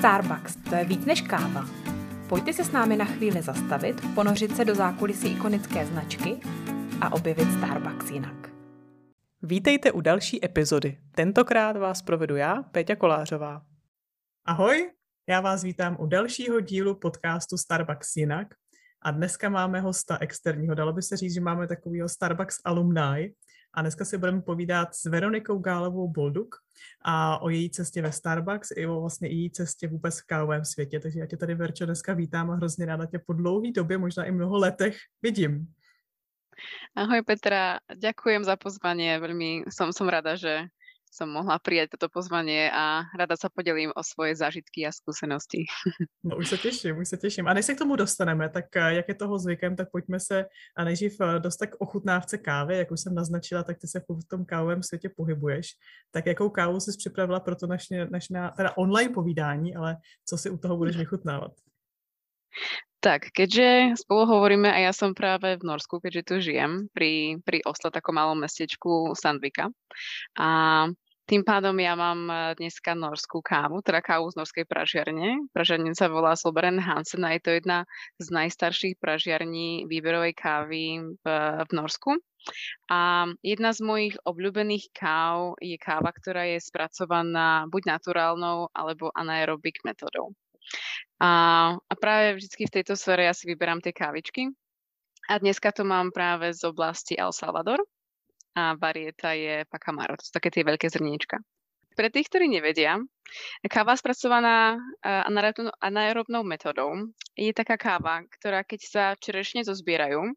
Starbucks, to je víc než káva. Pojďte se s námi na chvíli zastavit, ponořit se do zákulisí ikonické značky a objevit Starbucks jinak. Vítejte u další epizody. Tentokrát vás provedu já, Péťa Kolářová. Ahoj, já vás vítám u dalšího dílu podcastu Starbucks jinak. A dneska máme hosta externího. Dalo by se říct, že máme takovýho Starbucks alumni, a dneska si budeme povídat s Veronikou Gálovou Bolduk a o její cestě ve Starbucks i o vlastně její cestě vůbec v kávovém světě. Takže já tě tady, Verčo, dneska vítám a hrozně ráda tě po dlouhé době, možná i mnoho letech, vidím. Ahoj Petra, ďakujem za pozvanie. Veľmi som, som rada, že som mohla prijať toto pozvanie a rada sa podelím o svoje zážitky a skúsenosti. No už se těším, už se těším. A než se k tomu dostaneme, tak eh, jak je toho zvykem, tak pojďme se a nejdřív eh, dostat k ochutnávce kávy. Jak už jsem naznačila, tak ty se v tom kávovém světě pohybuješ. Tak jakou kávu jsi připravila pro to naše, naše teda online povídání, ale co si u toho budeš vychutnávat? Tak, keďže spolu hovoríme a ja som práve v Norsku, keďže tu žijem, pri, pri Oslo, takom malom mestečku Sandvika. A tým pádom ja mám eh, dneska norskú kávu, teda kávu z norskej pražiarne. Pražiarne sa volá Solberen Hansen a je to jedna z najstarších pražiarní výberovej kávy v, v Norsku. A jedna z mojich obľúbených káv je káva, ktorá je spracovaná buď naturálnou alebo anaerobik metodou. A, a práve vždy v tejto sfére ja si vyberám tie kávičky. A dneska to mám práve z oblasti El Salvador a varieta je Pacamaro, to sú také tie veľké zrniečka. Pre tých, ktorí nevedia, káva spracovaná anaerobnou metodou je taká káva, ktorá keď sa čerešne zozbierajú,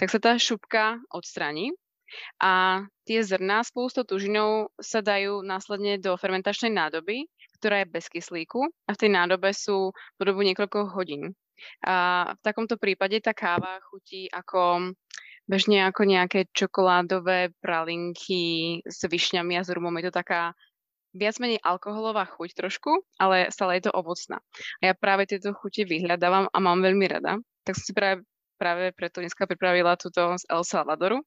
tak sa tá šupka odstraní a tie zrná spolu s tou tužinou sa dajú následne do fermentačnej nádoby, ktorá je bez kyslíku a v tej nádobe sú po dobu niekoľko hodín. A v takomto prípade tá káva chutí ako bežne ako nejaké čokoládové pralinky s višňami a s rumom. Je to taká viac menej alkoholová chuť trošku, ale stále je to ovocná. A ja práve tieto chute vyhľadávam a mám veľmi rada. Tak som si práve, práve preto dneska pripravila túto z El Salvadoru.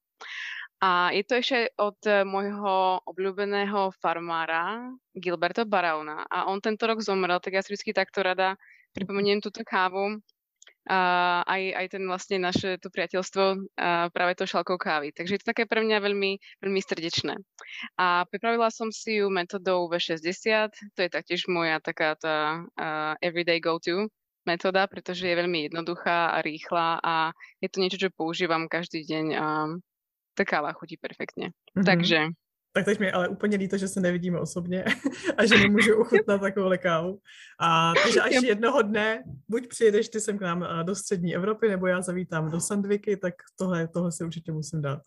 A je to ešte od eh, môjho obľúbeného farmára Gilberto Barauna. A on tento rok zomrel, tak ja si vždy takto rada pripomeniem túto kávu. A aj, aj ten vlastne naše to priateľstvo práve to šalkou kávy. Takže je to také pre mňa veľmi, veľmi srdečné. A pripravila som si ju metodou V60, to je taktiež moja taká tá uh, everyday go-to metóda, pretože je veľmi jednoduchá a rýchla a je to niečo, čo používam každý deň a ta káva chutí perfektně. Mm-hmm. Takže... Tak teď mi ale úplně líto, že se nevidíme osobně a že nemůžu uchutnat takovou kávu. A takže až jednoho dne buď přijedeš ty sem k nám eh, do střední Evropy, nebo já zavítám do Sandviky, tak tohle, tohle si určitě musím dát.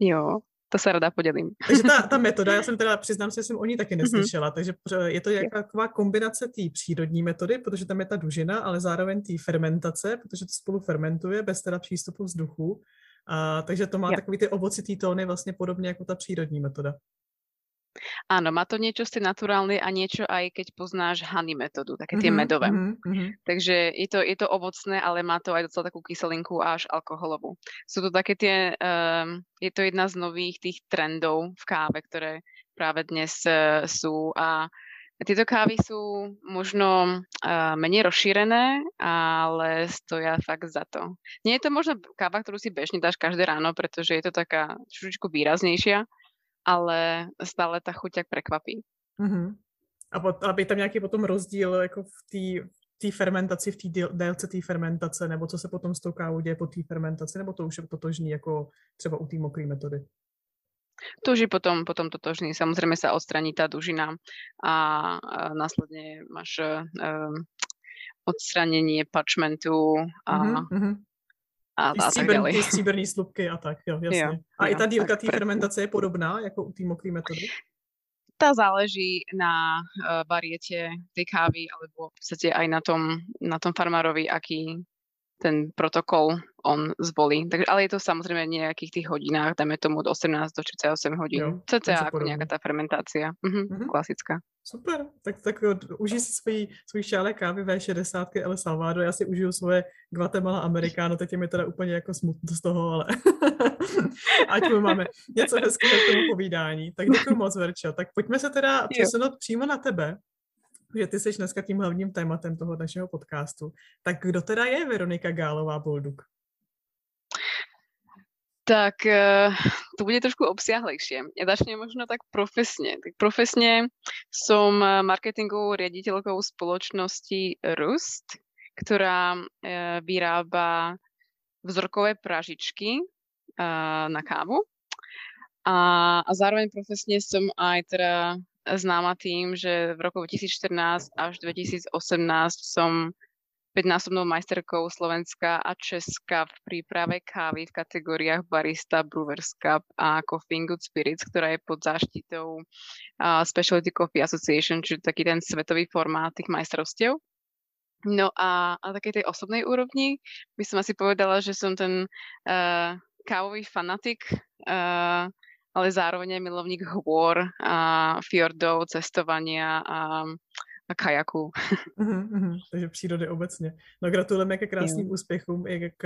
Jo, to se rada podělím. Takže ta, ta metoda, já jsem teda, přiznám se, jsem o ní taky mhm. neslyšela, mm-hmm. takže je to nějaká taková kombinace té přírodní metody, protože tam je ta dužina, ale zároveň té fermentace, protože to spolu fermentuje bez teda přístupu vzduchu. A, takže to má ja. takový ty ovocitý tóny vlastně podobně jako ta přírodní metoda. Áno, má to niečo z tej naturálnej a niečo aj keď poznáš honey metódu, také tie mm-hmm, medové. Mm-hmm. Takže je to, je to ovocné, ale má to aj docela takú kyselinku až alkoholovú. Sú to také tie, um, je to jedna z nových tých trendov v káve, ktoré práve dnes uh, sú a tieto kávy sú možno uh, menej rozšírené, ale stoja fakt za to. Nie je to možno káva, ktorú si bežne dáš každé ráno, pretože je to taká trošičku výraznejšia, ale stále ta chuť tak prekvapí. Uh-huh. A, pot, a je tam nějaký potom rozdíl jako v té fermentaci, v té délce té fermentace, nebo co se potom s tou kávou děje po té fermentaci, nebo to už je totožný jako třeba u té mokré metody? Je potom, potom totožný. Samozrejme sa odstraní tá dužina a, a následne máš um, odstranenie parchmentu a, mm-hmm. a, a tak ďalej. Stříbrný slupky a tak, jo, jasně. Jo, a jo, i ta dílka té fermentace je podobná jako u té mokré metody? Tá záleží na uh, variete tej kávy alebo v podstate aj na tom, na tom farmárovi, aký ten protokol on zvolí. Takže, ale je to samozrejme v nejakých tých hodinách, dáme tomu od 18 do 48 hodín. Jo, CCA ako nejaká tá fermentácia. Mhm, mhm. Klasická. Super, tak, tak užij si svůj, svůj šálek kávy V60 El Salvador, já si užiju svoje Guatemala Americano, teď je mi teda úplně jako smutno z toho, ale ať mu máme něco hezkého k tomu povídání. Tak děkuji moc, Verča. Tak pojďme se teda přesunout přímo na tebe, že ty jsi dneska tím hlavním tématem toho našeho podcastu. Tak kdo teda je Veronika Gálová Bolduk? Tak uh, to bude trošku obsiahlejšie. Ja začnem možno tak profesne. Tak profesne som marketingovou riaditeľkou spoločnosti Rust, ktorá uh, vyrába vzorkové pražičky na kávu. A, a zároveň profesne som aj teda známa tým, že v roku 2014 až 2018 som 5-násobnou majsterkou Slovenska a Česka v príprave kávy v kategóriách Barista, Brewers Cup a Coffee Good Spirits, ktorá je pod záštitou uh, Specialty Coffee Association, čiže taký ten svetový formát tých majstrovstiev. No a na takej tej osobnej úrovni by som asi povedala, že som ten uh, kávový fanatik, uh, ale zároveň aj milovník hôr, a fjordov, cestovania a a kajaku. Uh-huh. Takže přírody obecně. No gratulujeme ke krásným yeah. úspěchům i k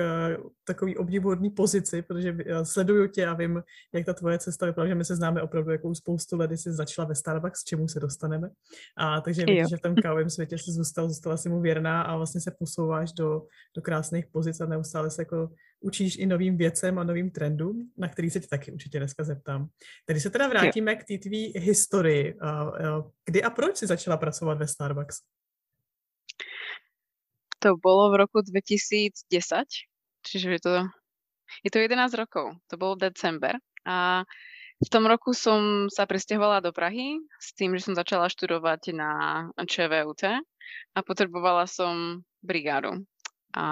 takový obdivuhodný pozici, protože sleduju tě a vím, jak ta tvoje cesta vypadá, že my se známe opravdu jako spoustu let, jsi začala ve Starbucks, k čemu se dostaneme. A takže vidíš, že v tom kávovém světě jsi zůstal, zůstala si mu věrná a vlastně se posouváš do, do krásných pozic a neustále se jako učíš i novým věcem a novým trendům, na který se tě taky určitě dneska zeptám. Tedy se teda vrátíme jo. k té tvý historii. Kdy a proč jsi začala pracovat ve Starbucks? To bolo v roku 2010, čiže je to, je to 11 rokov. To bol december a v tom roku som sa presťahovala do Prahy s tým, že som začala študovať na ČVUT a potrebovala som brigádu. A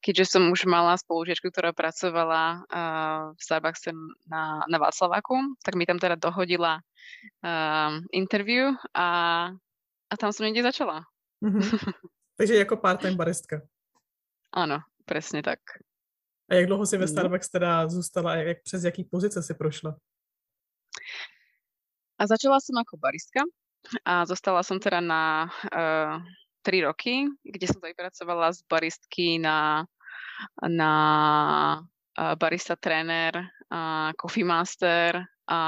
keďže som už mala spolužiačku, ktorá pracovala v Starbuckse na, na Václaváku, tak mi tam teda dohodila interview a, a tam som niekde začala. Mm-hmm. Takže jako part-time baristka. Áno, presne tak. A jak dlouho si ve mhm. Starbucks teda zůstala a jak, přes jaký pozice si prošla? A začala som ako baristka a zostala som teda na uh, 3 roky, kde som vypracovala z baristky na, na barista tréner, coffee master a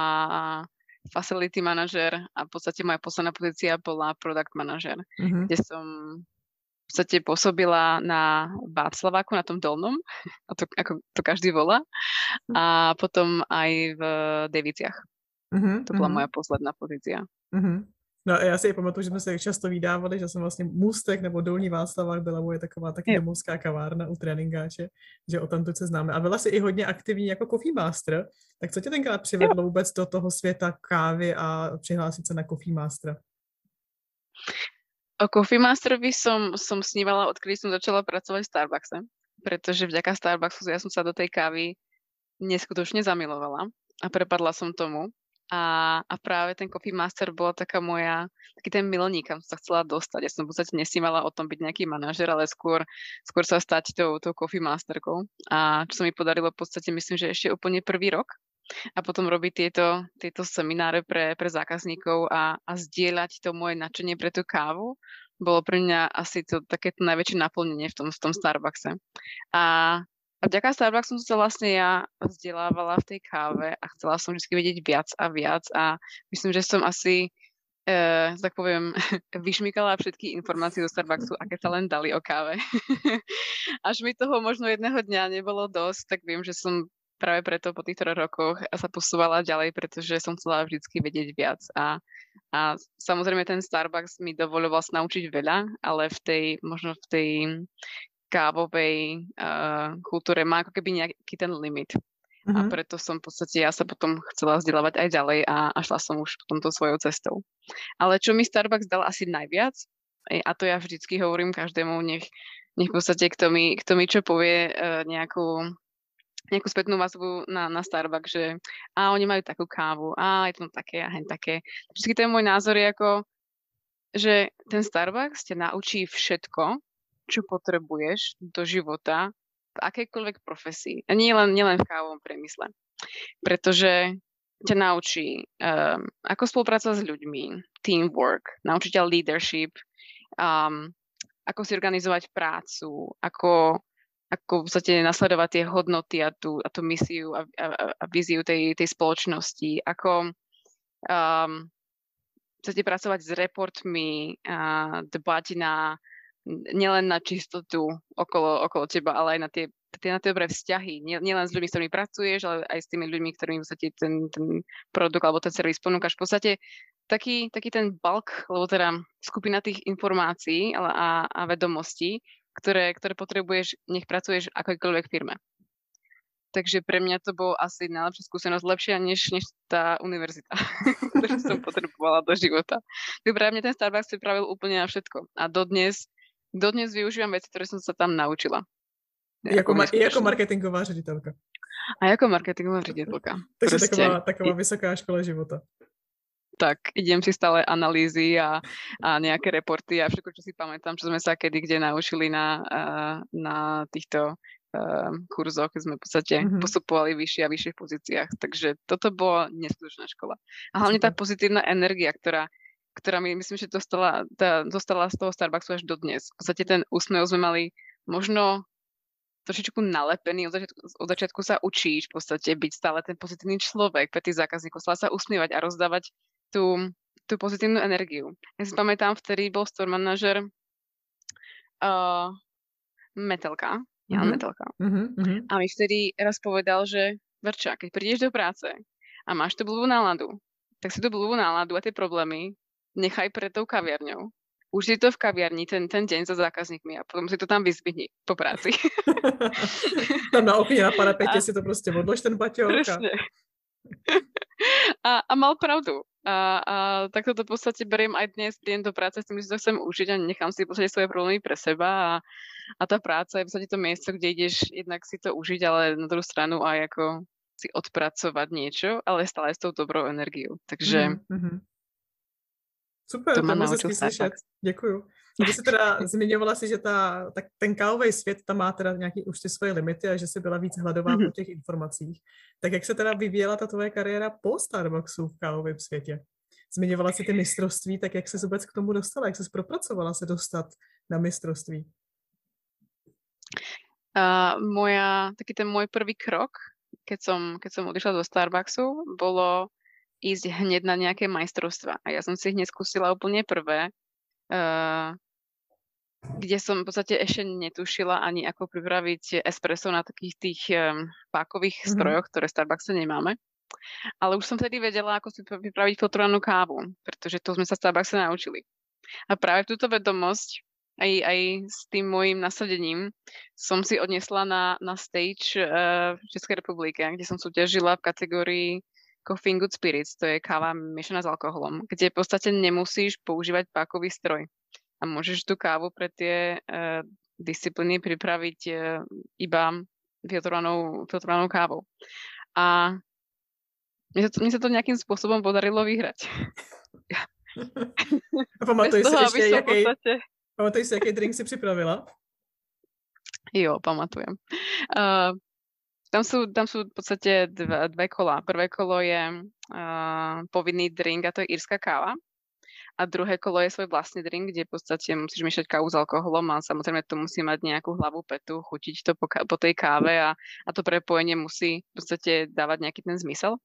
facility manager a v podstate moja posledná pozícia bola product manager, mm-hmm. kde som v podstate pôsobila na Václaváku, na tom dolnom, a to, ako to každý volá, mhm. a potom aj v Deviciach. Mm-hmm. To bola mm-hmm. moja posledná pozícia. Mm-hmm. No já si pamatuju, že jsme se často vydávali, že jsem vlastně Můstek nebo Dolní Václavák byla moje taková taky domovská kavárna u tréninkáče, že o tom se známe. A byla si i hodně aktivní jako Coffee Master, tak co tě tenkrát přivedlo vůbec do toho světa kávy a přihlásit se na Coffee Master? O Coffee Masterovi som, som snívala, odkedy som začala pracovať v Starbuckse, pretože vďaka Starbucksu ja som sa do tej kávy neskutočne zamilovala a prepadla som tomu. A, a práve ten Coffee Master bola taká moja, taký ten milník, kam som sa chcela dostať. Ja som v podstate nesnímala o tom byť nejaký manažer, ale skôr, skôr sa stať tou, tou Coffee Masterkou. A čo sa mi podarilo v podstate, myslím, že ešte úplne prvý rok. A potom robiť tieto, tieto semináre pre, pre zákazníkov a, a zdieľať to moje nadšenie pre tú kávu bolo pre mňa asi to takéto najväčšie naplnenie v tom, v tom Starbuckse. A a vďaka Starbucks som sa vlastne ja vzdelávala v tej káve a chcela som vždy vedieť viac a viac a myslím, že som asi e, tak poviem, vyšmykala všetky informácie do Starbucksu, aké sa len dali o káve. Až mi toho možno jedného dňa nebolo dosť, tak viem, že som práve preto po týchto rokoch sa posúvala ďalej, pretože som chcela vždy vedieť viac. A, a samozrejme ten Starbucks mi dovoľoval sa naučiť veľa, ale v tej, možno v tej kávovej uh, kultúre má ako keby nejaký ten limit. Mm-hmm. A mhm. preto som v podstate, ja sa potom chcela vzdelávať aj ďalej a, a šla som už potom to svojou cestou. Ale čo mi Starbucks dal asi najviac, a to ja vždycky hovorím každému, nech, nech v podstate kto mi, kto mi čo povie uh, nejakú, nejakú spätnú vazbu na, na Starbucks, že a oni majú takú kávu, a je to také a hen také. Vždycky ten môj názor je ako, že ten Starbucks ťa naučí všetko, čo potrebuješ do života v akejkoľvek profesii. A nie len, nie len v kávovom priemysle. Pretože ťa naučí, um, ako spolupracovať s ľuďmi, teamwork, naučí ťa leadership, um, ako si organizovať prácu, ako, ako v podstate nasledovať tie hodnoty a tú, a tú misiu a, a, a víziu tej, tej spoločnosti, ako um, chcete pracovať s reportmi, a dbať na nielen na čistotu okolo, okolo teba, ale aj na tie, tie, na tie dobré vzťahy. Nie, nielen s ľuďmi, s ktorými pracuješ, ale aj s tými ľuďmi, ktorými v podstate ten, ten produkt alebo ten servis ponúkaš. V podstate taký, taký ten bulk, alebo teda skupina tých informácií a, a, a vedomostí, ktoré, ktoré potrebuješ, nech pracuješ v akojkoľvek firme. Takže pre mňa to bolo asi najlepšia skúsenosť, lepšia než, než tá univerzita, ktorú som potrebovala do života. Dobre, mne ten Starbucks pripravil úplne na všetko. A dodnes dodnes využívam veci, ktoré som sa tam naučila. I jako, ma- i marketingová ředitelka. A jako marketingová ředitelka. Takže Proste, taková, taková vysoká škola života. Tak, idem si stále analýzy a, a nejaké reporty a všetko, čo si pamätám, čo sme sa kedy kde naučili na, na týchto kurzoch, sme v podstate mm-hmm. postupovali vyššie a vyššie pozíciách. Takže toto bola neskutočná škola. A hlavne tá pozitívna energia, ktorá ktorá mi myslím, že dostala, tá, dostala z toho Starbucksu až do dnes. V podstate ten úsmev sme mali možno trošičku nalepený, od začiatku, od začiatku sa učíš v podstate byť stále ten pozitívny človek pre tých zákazníkov, stále sa usmievať a rozdávať tú, tú pozitívnu energiu. Ja si pamätám, vtedy bol store manažer uh, Metelka, Jan mm-hmm. Metelka. Mm-hmm. A mi vtedy raz povedal, že Verča, keď prídeš do práce a máš tú blbú náladu, tak si tú blbú náladu a tie problémy nechaj pred tou kaviarňou. Už si to v kaviarni ten, ten deň za zákazníkmi a potom si to tam vyzvihni po práci. tam na okne na parapete a... si to proste odlož ten. Presne. A, a mal pravdu. A, a takto to v podstate beriem aj dnes, idem do práce s tým, že to chcem užiť a nechám si podstate svoje problémy pre seba a, a tá práca je v podstate to miesto, kde ideš jednak si to užiť, ale na druhú stranu aj ako si odpracovať niečo, ale stále s tou dobrou energiou. Takže mm-hmm. Super, to, hezky slyšet. Děkuju. Když jsi teda zmiňovala si, že ta, tak ten kávový svět tam má teda nějaký už ty svoje limity a že jsi byla víc hladová mm-hmm. po těch informacích. Tak jak se teda vyvíjela ta tvoje kariéra po Starbucksu v kávovém světě? Zmiňovala si ty mistrovství, tak jak se vůbec k tomu dostala? Jak se propracovala se dostat na mistrovství? Uh, moja, taký ten môj prvý krok, keď som, keď som odišla do Starbucksu, bolo ísť hneď na nejaké majstrovstva. A ja som si hneď skúsila úplne prvé, uh, kde som v podstate ešte netušila ani ako pripraviť espresso na takých tých um, pákových mm-hmm. strojoch, ktoré v Starbuckse nemáme. Ale už som vtedy vedela, ako si pripraviť filtrovanú kávu, pretože to sme sa v Starbuckse naučili. A práve túto vedomosť aj, aj s tým môjim nasadením som si odnesla na, na stage uh, v Českej republike, kde som súťažila v kategórii Coffee Good Spirits, to je káva miešaná s alkoholom, kde v podstate nemusíš používať pákový stroj. A môžeš tú kávu pre tie uh, disciplíny pripraviť uh, iba filtrovanou, filtrovanou kávou. A mne sa, to, mne sa to nejakým spôsobom podarilo vyhrať. A pamatuješ si ešte, jaký, podstate... pamatuješ si, aký drink si pripravila? Jo, pamatujem. Uh, tam sú, tam sú v podstate dve, dve kola. Prvé kolo je uh, povinný drink a to je írska káva. A druhé kolo je svoj vlastný drink, kde v podstate musíš miešať kávu s alkoholom a samozrejme to musí mať nejakú hlavu petu, chutiť to po, po tej káve a, a to prepojenie musí v podstate dávať nejaký ten zmysel.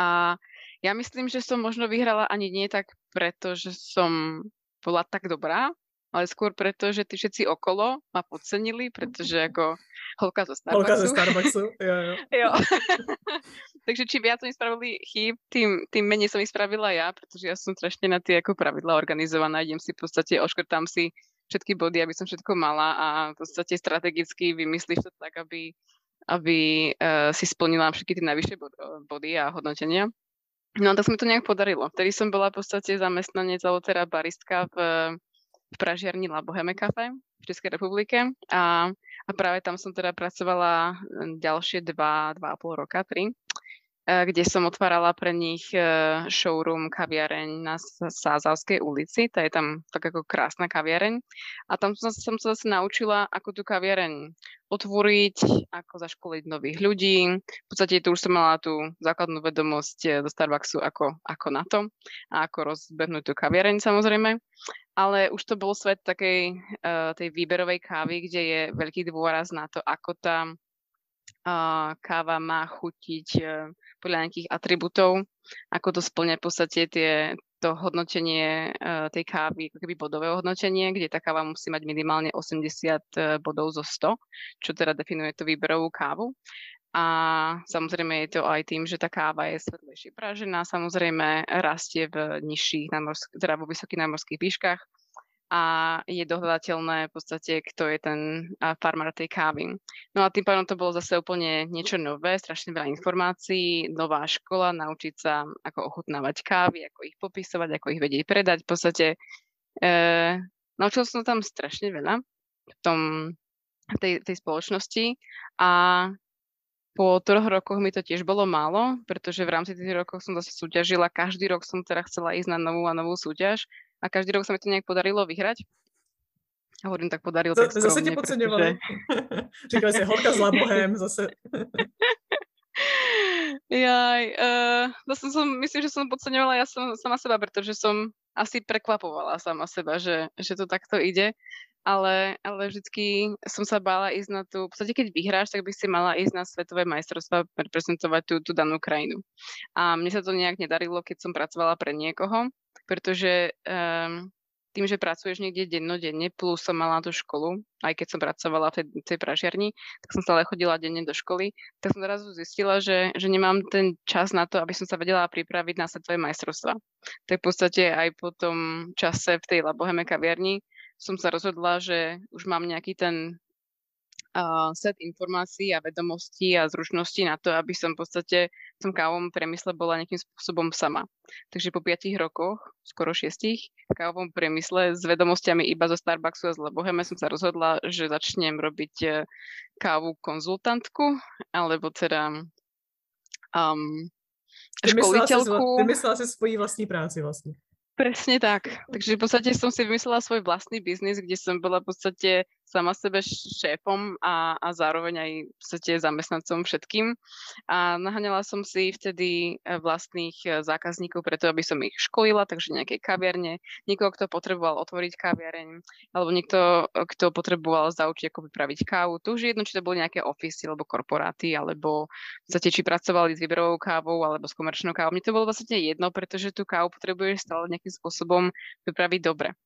A ja myslím, že som možno vyhrala ani nie tak preto, že som bola tak dobrá, ale skôr preto, že tí všetci okolo ma podcenili, pretože ako holka zo Starbucksu. Holka zo Starbucksu, jo, jo. jo. Takže či viac oni spravili chýb, tým, tým menej som ich spravila ja, pretože ja som strašne na tie ako pravidla organizovaná, idem si v podstate, oškrtám si všetky body, aby som všetko mala a v podstate strategicky vymyslíš to tak, aby, aby uh, si splnila všetky tie najvyššie body a hodnotenia. No a tak sa mi to nejak podarilo. Vtedy som bola v podstate zamestnanec, alebo teda baristka v v pražiarni La Boheme Cafe v Českej republike a, a práve tam som teda pracovala hm, ďalšie dva, dva a pol roka, tri, e, kde som otvárala pre nich e, showroom kaviareň na Sázavskej ulici, to je tam tak ako krásna kaviareň a tam som, som sa zase naučila, ako tú kaviareň otvoriť, ako zaškoliť nových ľudí. V podstate tu už som mala tú základnú vedomosť eh, do Starbucksu, ako, ako na to a ako rozbehnúť tú kaviareň samozrejme. Ale už to bol svet takej uh, tej výberovej kávy, kde je veľký dôraz na to, ako tá uh, káva má chutiť uh, podľa nejakých atribútov, ako to splňa v podstate tie, to hodnotenie uh, tej kávy, ako keby bodové hodnotenie, kde tá káva musí mať minimálne 80 bodov zo 100, čo teda definuje tú výberovú kávu. A samozrejme je to aj tým, že tá káva je svetlejšie pražená, samozrejme rastie v nižších, teda vo vysokých námorských výškach a je dohľadateľné v podstate, kto je ten farmár tej kávy. No a tým pádom to bolo zase úplne niečo nové, strašne veľa informácií, nová škola, naučiť sa, ako ochutnávať kávy, ako ich popisovať, ako ich vedieť predať. V podstate e, naučil som tam strašne veľa v tom, tej, tej spoločnosti a po troch rokoch mi to tiež bolo málo, pretože v rámci tých rokov som zase súťažila. Každý rok som teda chcela ísť na novú a novú súťaž a každý rok sa mi to nejak podarilo vyhrať. A hovorím, tak podarilo tak skromne, Zase podceňovali. Pretože... Čakali si horka s labohem zase. Jaj, uh, zase som, myslím, že som podceňovala ja som sama seba, pretože som asi prekvapovala sama seba, že, že to takto ide. Ale, ale vždycky som sa bála ísť na tú, v podstate keď vyhráš, tak by si mala ísť na svetové majstrovstvá reprezentovať tú, tú danú krajinu. A mne sa to nejak nedarilo, keď som pracovala pre niekoho, pretože um, tým, že pracuješ niekde dennodenne, plus som mala tú školu, aj keď som pracovala v tej, tej pražiarni, tak som stále chodila denne do školy, tak som zrazu zistila, že, že nemám ten čas na to, aby som sa vedela pripraviť na svetové majstrovstva. Tak v podstate aj po tom čase v tej Laboheme kaviarni som sa rozhodla, že už mám nejaký ten uh, set informácií a vedomostí a zručností na to, aby som v podstate v tom kávovom priemysle bola nejakým spôsobom sama. Takže po 5 rokoch, skoro 6 v kávovom priemysle s vedomostiami iba zo Starbucksu a z Leboheme som sa rozhodla, že začnem robiť e, kávu konzultantku, alebo teda um, školiteľku. Ty myslela si svoji vlastní práci vlastne. Presne tak. Takže v podstate som si vymyslela svoj vlastný biznis, kde som bola v podstate sama sebe šéfom a, a zároveň aj v podstate zamestnancom všetkým. A naháňala som si vtedy e, vlastných e, zákazníkov preto, aby som ich školila, takže nejaké kaviarne, niekoho, kto potreboval otvoriť kaviareň, alebo niekto, e, kto potreboval zaučiť, ako vypraviť kávu. Tu už jedno, či to boli nejaké ofisy alebo korporáty, alebo v podstate či pracovali s výberovou kávou alebo s komerčnou kávou. Mne to bolo vlastne jedno, pretože tú kávu potrebuješ stále nejakým spôsobom vypraviť dobre.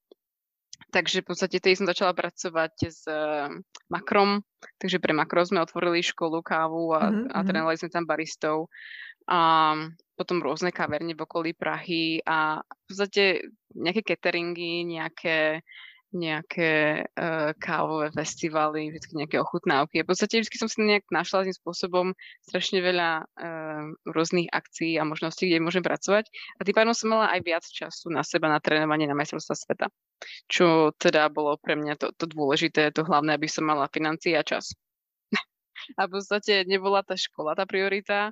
Takže v podstate tej som začala pracovať s uh, Makrom, takže pre Makro sme otvorili školu kávu a, mm-hmm. a mhm. trénovali sme tam baristov. A potom rôzne kaverne v okolí Prahy a v podstate nejaké cateringy, nejaké nejaké uh, kávové festivaly, vždy nejaké ochutnávky. V podstate vždy som si nejak našla tým spôsobom strašne veľa uh, rôznych akcií a možností, kde môžem pracovať. A tým pádom som mala aj viac času na seba na trénovanie na majstrovstva sveta. Čo teda bolo pre mňa to, to dôležité, to hlavné, aby som mala financie a čas. a v podstate nebola tá škola tá priorita,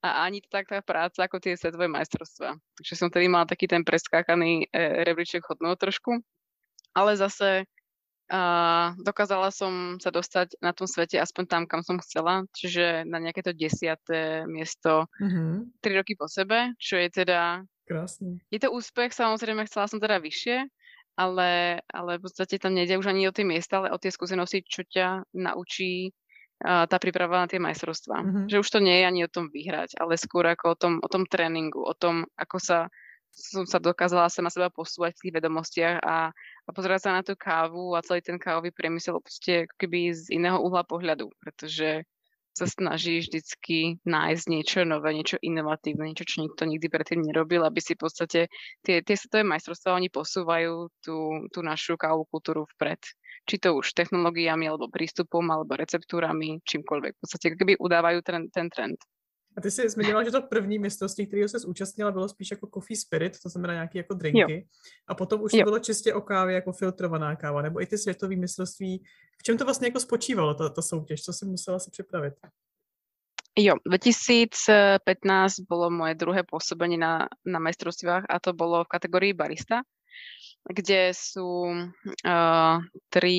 a ani tak tá práca ako tie svetové majstrovstvá. Takže som tedy mala taký ten preskákaný e, rebríček hodnou trošku ale zase uh, dokázala som sa dostať na tom svete aspoň tam, kam som chcela, čiže na nejaké to desiaté miesto mm-hmm. tri roky po sebe, čo je teda... Krásne. Je to úspech, samozrejme chcela som teda vyššie, ale, ale v podstate tam nejde už ani o tie miesta, ale o tie skúsenosti, čo ťa naučí uh, tá príprava na tie majstrovstvá. Mm-hmm. Že už to nie je ani o tom vyhrať, ale skôr ako o tom, o tom tréningu, o tom, ako sa som sa dokázala sama seba posúvať v tých vedomostiach a, a pozerať sa na tú kávu a celý ten kávový priemysel proste keby z iného uhla pohľadu, pretože sa snaží vždycky nájsť niečo nové, niečo inovatívne, niečo, čo nikto nikdy predtým nerobil, aby si v podstate tie, tie svetové majstrovstvá, oni posúvajú tú, tú našu kávovú kultúru vpred. Či to už technológiami, alebo prístupom, alebo receptúrami, čímkoľvek. V podstate keby udávajú ten, ten trend. A ty jsi zmiňovala, že to první mistrovství, kterého se zúčastnila, bylo spíš jako coffee spirit, to znamená nějaké jako drinky. Jo. A potom už to bylo čistě o kávě jako filtrovaná káva, nebo i ty světové mistrovství. V čem to vlastně jako spočívalo, ta, ta soutěž? Co si musela si připravit? Jo, 2015 bolo moje druhé pôsobenie na, na majstrovstvách a to bolo v kategórii barista, kde sú uh, tri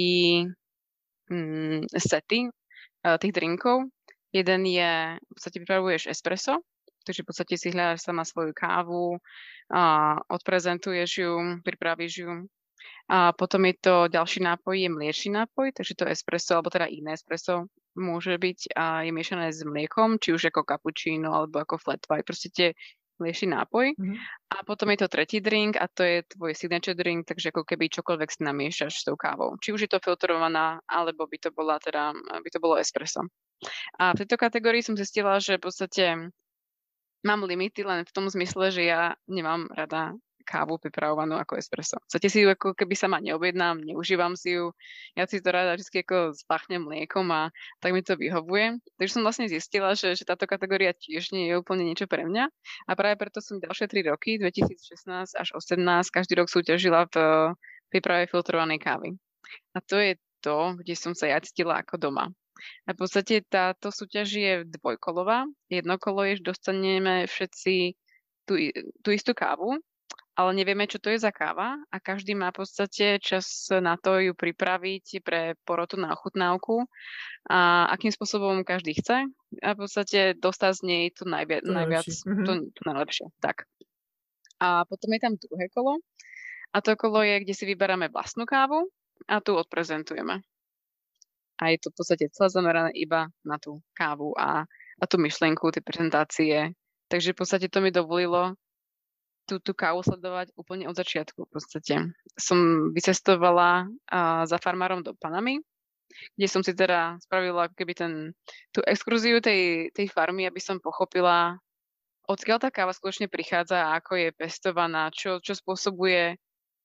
mm, sety uh, tých drinkov Jeden je, v podstate pripravuješ espresso, takže v podstate si hľadáš sama svoju kávu, a odprezentuješ ju, pripravíš ju. A potom je to ďalší nápoj, je mliečný nápoj, takže to espresso, alebo teda iné espresso môže byť a je miešané s mliekom, či už ako cappuccino alebo ako flat white, proste tie mliečný nápoj. Mm-hmm. A potom je to tretí drink a to je tvoj signature drink, takže ako keby čokoľvek si namiešaš s tou kávou. Či už je to filtrovaná, alebo by to bola teda, by to bolo espresso. A v tejto kategórii som zistila, že v podstate mám limity len v tom zmysle, že ja nemám rada kávu pripravovanú ako espresso. Chcete si ju ako keby sama neobjednám, neužívam si ju, ja si to rada vždy ako spachnem mliekom a tak mi to vyhovuje. Takže som vlastne zistila, že, že táto kategória tiež nie je úplne niečo pre mňa a práve preto som ďalšie 3 roky, 2016 až 2018, každý rok súťažila v príprave filtrovanej kávy. A to je to, kde som sa ja cítila ako doma. A v podstate táto súťaž je dvojkolová. Jedno kolo je, že dostaneme všetci tú, tú istú kávu, ale nevieme, čo to je za káva a každý má v podstate čas na to ju pripraviť pre porotu na ochutnávku a akým spôsobom každý chce a v podstate dostať z nej to najviac, to najviac mhm. to, to najlepšie. Tak. A potom je tam druhé kolo a to kolo je, kde si vyberáme vlastnú kávu a tu odprezentujeme a je to v podstate celé zamerané iba na tú kávu a, a tú myšlienku, tie prezentácie. Takže v podstate to mi dovolilo tú, tú kávu sledovať úplne od začiatku. V podstate som vycestovala uh, za farmárom do Panamy, kde som si teda spravila keby ten, tú exkurziu tej, tej farmy, aby som pochopila, odkiaľ tá káva skutočne prichádza a ako je pestovaná, čo, čo spôsobuje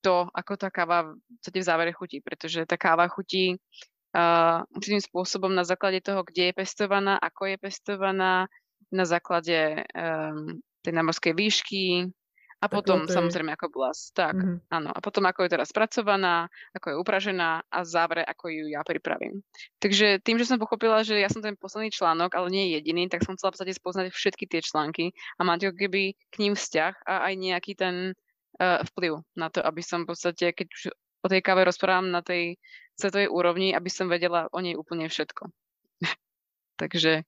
to, ako tá káva v závere chutí, pretože tá káva chutí uh, určitým spôsobom na základe toho, kde je pestovaná, ako je pestovaná, na základe um, tej námorskej výšky a potom Takové. samozrejme ako bola, tak, mm-hmm. áno, a potom ako je teraz spracovaná, ako je upražená a závere ako ju ja pripravím. Takže tým, že som pochopila, že ja som ten posledný článok, ale nie jediný, tak som chcela v podstate spoznať všetky tie články a mať ako keby k ním vzťah a aj nejaký ten uh, vplyv na to, aby som v podstate, keď už o tej káve rozprávam na tej svetovej úrovni, aby som vedela o nej úplne všetko. Takže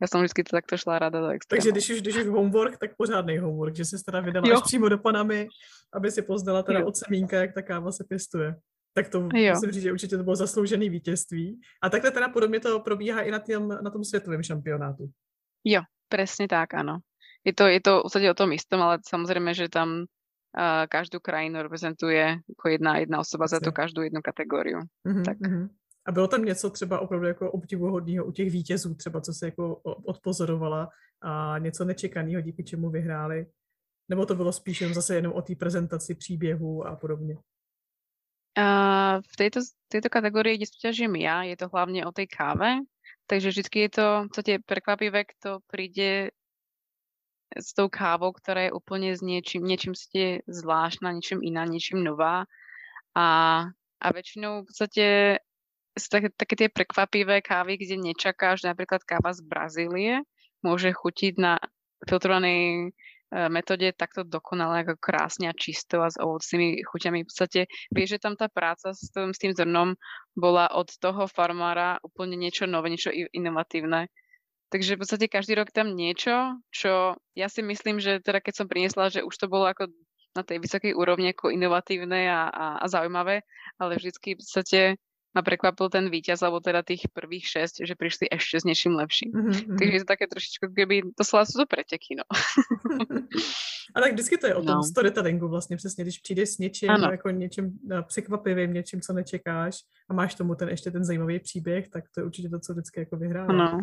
já jsem vždycky to takto šla ráda do extrému. Takže když už, když už homework, tak pořádný homework, že jsi teda vydala jo. až přímo do Panamy, aby si poznala teda jo. od semínka, jak ta káva se pěstuje. Tak to jo. musím říct, že určitě to bylo zasloužený vítězství. A takhle teda podobně to probíhá i na, tým, na tom světovém šampionátu. Jo, presne tak, áno. Je to, je to v o tom istom, ale samozrejme, že tam uh, každú krajinu reprezentuje jako jedna, jedna osoba Jasne. za tu každou jednu kategóriu. Mm-hmm, tak. Mm-hmm. A bylo tam něco třeba opravdu jako obdivuhodného u těch vítězů, třeba co se jako odpozorovala a něco nečekaného, díky čemu vyhráli? Nebo to bylo spíš jen zase jenom o té prezentaci příběhu a podobně? Uh, v tejto, tejto kategórii, kde súťažím ja, je to hlavne o tej káve, takže vždy je to, co tie prekvapivé, kto príde s tou kávou, ktorá je úplne s niečím, niečím ste zvláštna, niečím iná, niečím nová. A, a väčšinou v podstate sú také, také tie prekvapivé kávy, kde nečakáš, napríklad káva z Brazílie môže chutiť na filtrovanej e, metóde takto dokonale, ako krásne a čisto a s ovocnými chuťami. V podstate vieš, že tam tá práca s tým, s tým zrnom bola od toho farmára úplne niečo nové, niečo inovatívne Takže v podstate každý rok tam niečo, čo ja si myslím, že teda keď som priniesla, že už to bolo ako na tej vysokej úrovni ako inovatívne a, a, a zaujímavé, ale vždycky v podstate ma prekvapil ten víťaz, alebo teda tých prvých šesť, že prišli ešte s niečím lepším. Mm-hmm. Takže je to také trošičku, keby to sú to preteky, no. A tak vždycky to je o tom no. storytellingu vlastně přesně, když přijdeš s něčím, ano. jako něčím no, překvapivým, něčím, co nečekáš a máš tomu ten ještě ten zajímavý příběh, tak to je určitě to, co vždycky jako vyhrává. Ano.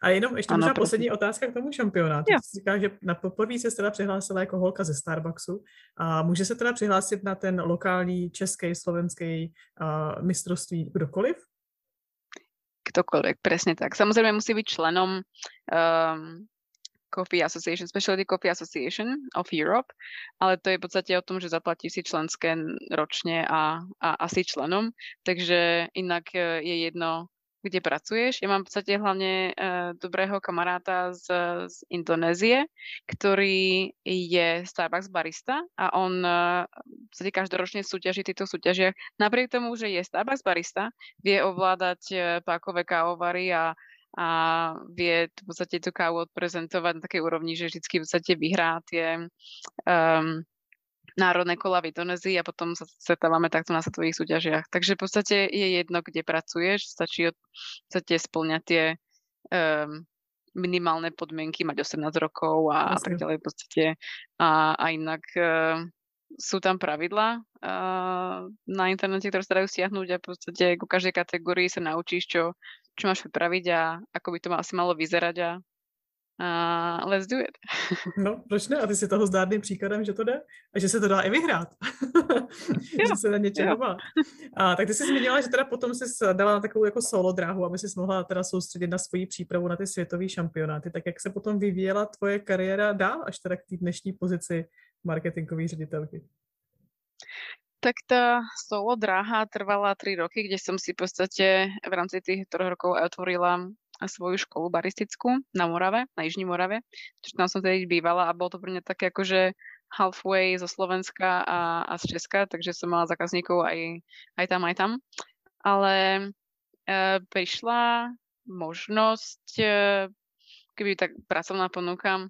A jenom ještě ano, možná prosím. poslední otázka k tomu šampionátu. Jo. Říká, že na poprvé se teda přihlásila jako holka ze Starbucksu a může se teda přihlásit na ten lokální český, slovenský uh, mistrovství kdokoliv? Ktokoľvek, presne tak. Samozrejme musí byť členom um, Coffee Association, Specialty Coffee Association of Europe, ale to je v podstate o tom, že zaplatí si členské ročne a, a asi členom, takže inak e, je jedno, kde pracuješ. Ja mám v podstate hlavne uh, dobrého kamaráta z, z Indonézie, ktorý je Starbucks barista a on uh, v podstate každoročne súťaží v týchto súťažiach. Napriek tomu, že je Starbucks barista, vie ovládať uh, pákové kávovary a a vie v podstate tú kávu odprezentovať na takej úrovni, že vždy v podstate vyhrá tie um, národné kola v Indonézii a potom sa stretávame takto na svetových súťažiach. Takže v podstate je jedno, kde pracuješ, stačí v podstate splňať tie um, minimálne podmienky, mať 18 rokov a, a tak ďalej v podstate. A, a inak uh, sú tam pravidlá uh, na internete, ktoré sa dajú stiahnuť a v podstate ku každej kategórii sa naučíš, čo, čo máš pripraviť a ako by to asi malo vyzerať a Uh, let's do it. no, proč ne? A ty si toho zdárným příkladem, že to jde a že se to dá i vyhrát. že se na něčeho má. A tak ty jsi zmínila, že teda potom jsi dala na takovou jako solo dráhu, aby si mohla teda soustředit na svoji přípravu na ty světové šampionáty. Tak jak se potom vyvíjela tvoje kariéra dál až teda k té dnešní pozici marketingové ředitelky? Tak tá solo dráha trvala 3 roky, kde som si v podstate v rámci tých troch rokov otvorila svoju školu baristickú na Morave, na Jižní Morave. Čiže tam som tedy bývala a bolo to pre mňa také akože halfway zo Slovenska a, a z Česka, takže som mala zákazníkov aj, aj tam, aj tam. Ale e, prišla možnosť, e, keby tak pracovná ponuka,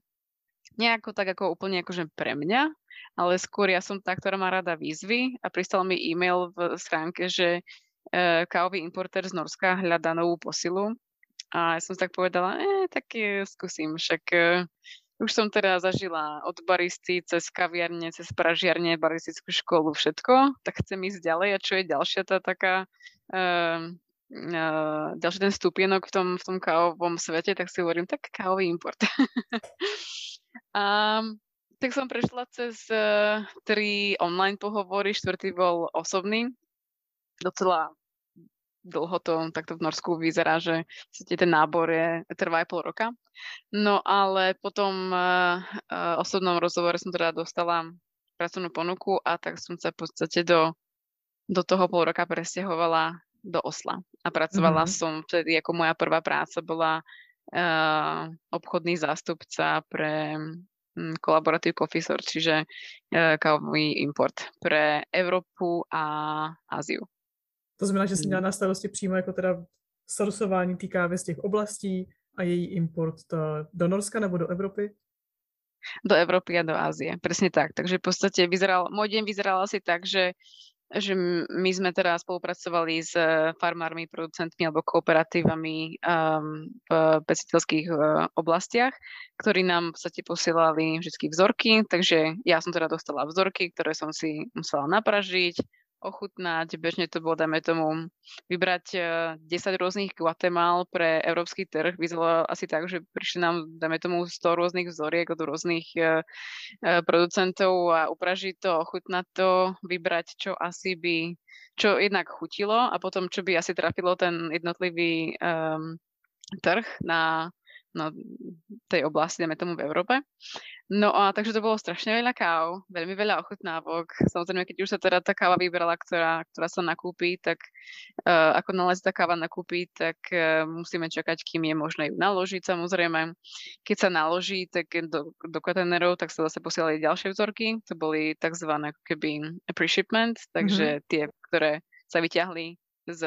nejako tak ako úplne akože pre mňa, ale skôr ja som tá, ktorá má rada výzvy a pristal mi e-mail v stránke, že e, kávový importer z Norska hľadá novú posilu a ja som tak povedala, eh, tak skúsim, však uh, už som teda zažila od baristy cez kaviarne, cez pražiarne, baristickú školu, všetko, tak chcem ísť ďalej. A čo je ďalšia tá taká, uh, uh, ďalší ten stupienok v tom, v tom kávovom svete, tak si hovorím, tak kávový import. a tak som prešla cez uh, tri online pohovory, štvrtý bol osobný, docela dlho to takto v Norsku vyzerá, že ten nábor je, trvá aj pol roka. No ale potom uh, uh, osobnom rozhovore som teda dostala pracovnú ponuku a tak som sa v podstate do, do toho pol roka presťahovala do Osla. A pracovala mm-hmm. som vtedy, ako moja prvá práca bola uh, obchodný zástupca pre um, Collaborative Coffee Store, čiže uh, kávový import pre Európu a Áziu. To znamená, že jsi měla na starosti přímo jako teda sourcování té kávy z těch oblastí a její import do Norska nebo do Evropy? Do Európy a do Ázie, presne tak. Takže v podstate vyzeral, môj deň vyzeral asi tak, že že my sme teda spolupracovali s e, farmármi, producentmi alebo kooperatívami um, v peciteľských uh, oblastiach, ktorí nám v podstate posielali vždy vzorky, takže ja som teda dostala vzorky, ktoré som si musela napražiť, ochutnať. Bežne to bolo, dajme tomu, vybrať 10 e, rôznych Guatemal pre európsky trh. Vyzeralo asi tak, že prišli nám, dajme tomu, 100 rôznych vzoriek od rôznych uh, producentov a upražiť to, ochutnať to, vybrať, čo asi by, čo jednak chutilo a potom, čo by asi trafilo ten jednotlivý um, trh na, na tej oblasti, dajme tomu v Európe. No a takže to bolo strašne veľa káv, veľmi veľa ochutnávok. Samozrejme, keď už sa teda tá káva vybrala, ktorá, ktorá sa nakúpi, tak uh, ako nalez tá káva nakúpi, tak uh, musíme čakať, kým je možné ju naložiť samozrejme. Keď sa naloží, tak do, do kontajnerov, tak sa zase posielali ďalšie vzorky. To boli tzv. keby pre-shipment, takže mm-hmm. tie, ktoré sa vyťahli z,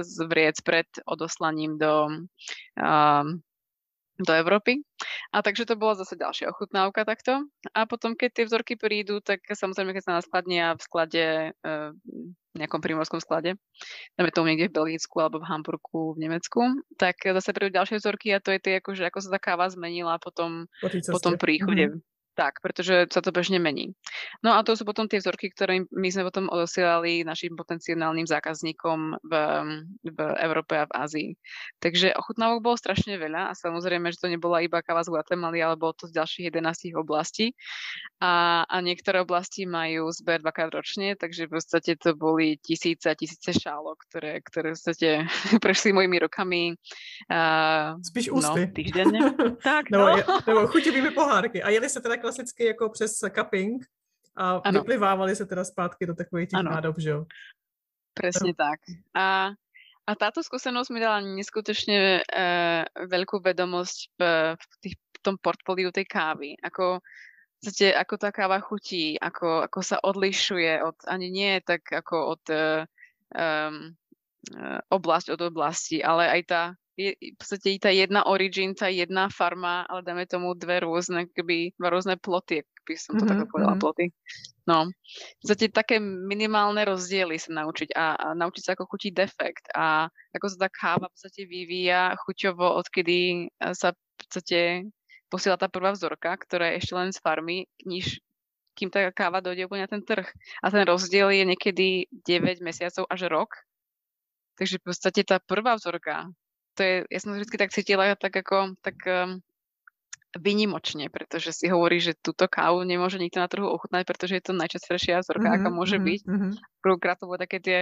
z vriec pred odoslaním do um, do Európy. A takže to bola zase ďalšia ochutnávka takto. A potom, keď tie vzorky prídu, tak samozrejme, keď sa naskladnia v sklade, e, v nejakom primorskom sklade, dáme tomu niekde v Belgicku alebo v Hamburgu v Nemecku, tak zase prídu ďalšie vzorky a to je tie, akože, ako sa tá káva zmenila potom, po, po tom príchode. Mm-hmm tak, pretože sa to bežne mení. No a to sú potom tie vzorky, ktoré my sme potom odosielali našim potenciálnym zákazníkom v, v Európe a v Ázii. Takže ochutnávok bolo strašne veľa a samozrejme, že to nebola iba káva z Guatemaly, ale bolo to z ďalších 11 oblastí. A, a niektoré oblasti majú zber dvakrát ročne, takže v podstate to boli tisíce a tisíce šálok, ktoré, ktoré v podstate prešli mojimi rokami uh, Spíš ústy. No, týždenne. tak, nebo, no. nebo chutivými pohárky. A jeli se teda klasicky jako přes cupping a ano. vyplivávali se teda zpátky do takových těch nádob, že jo? Presne tak. A, a táto skúsenosť mi dala neskutočne e, veľkú vedomosť v, v, tých, v tom portfóliu tej kávy. Ako, zate, ako tá káva chutí, ako, ako sa odlišuje od, ani nie tak ako od um, oblasť od oblasti, ale aj tá je v podstate tá jedna origin, tá jedna farma, ale dáme tomu dve rôzne, keby, dva rôzne ploty, by som to mm-hmm. takto povedala, mm-hmm. ploty. No, zate také minimálne rozdiely sa naučiť a, a naučiť sa, ako chutí defekt a ako sa tá káva v podstate vyvíja chuťovo, odkedy e, sa v podstate posiela tá prvá vzorka, ktorá je ešte len z farmy, než kým tá káva dojde úplne na ten trh. A ten rozdiel je niekedy 9 mesiacov až rok. Takže v podstate tá prvá vzorka, to je, ja som vždy tak cítila tak ako, tak um, vynimočne, pretože si hovorí, že túto kávu nemôže nikto na trhu ochutnať, pretože je to najčastejšia vzorka, mm-hmm, aká môže mm-hmm, byť. Mm-hmm. Prvýkrát to bolo také tie,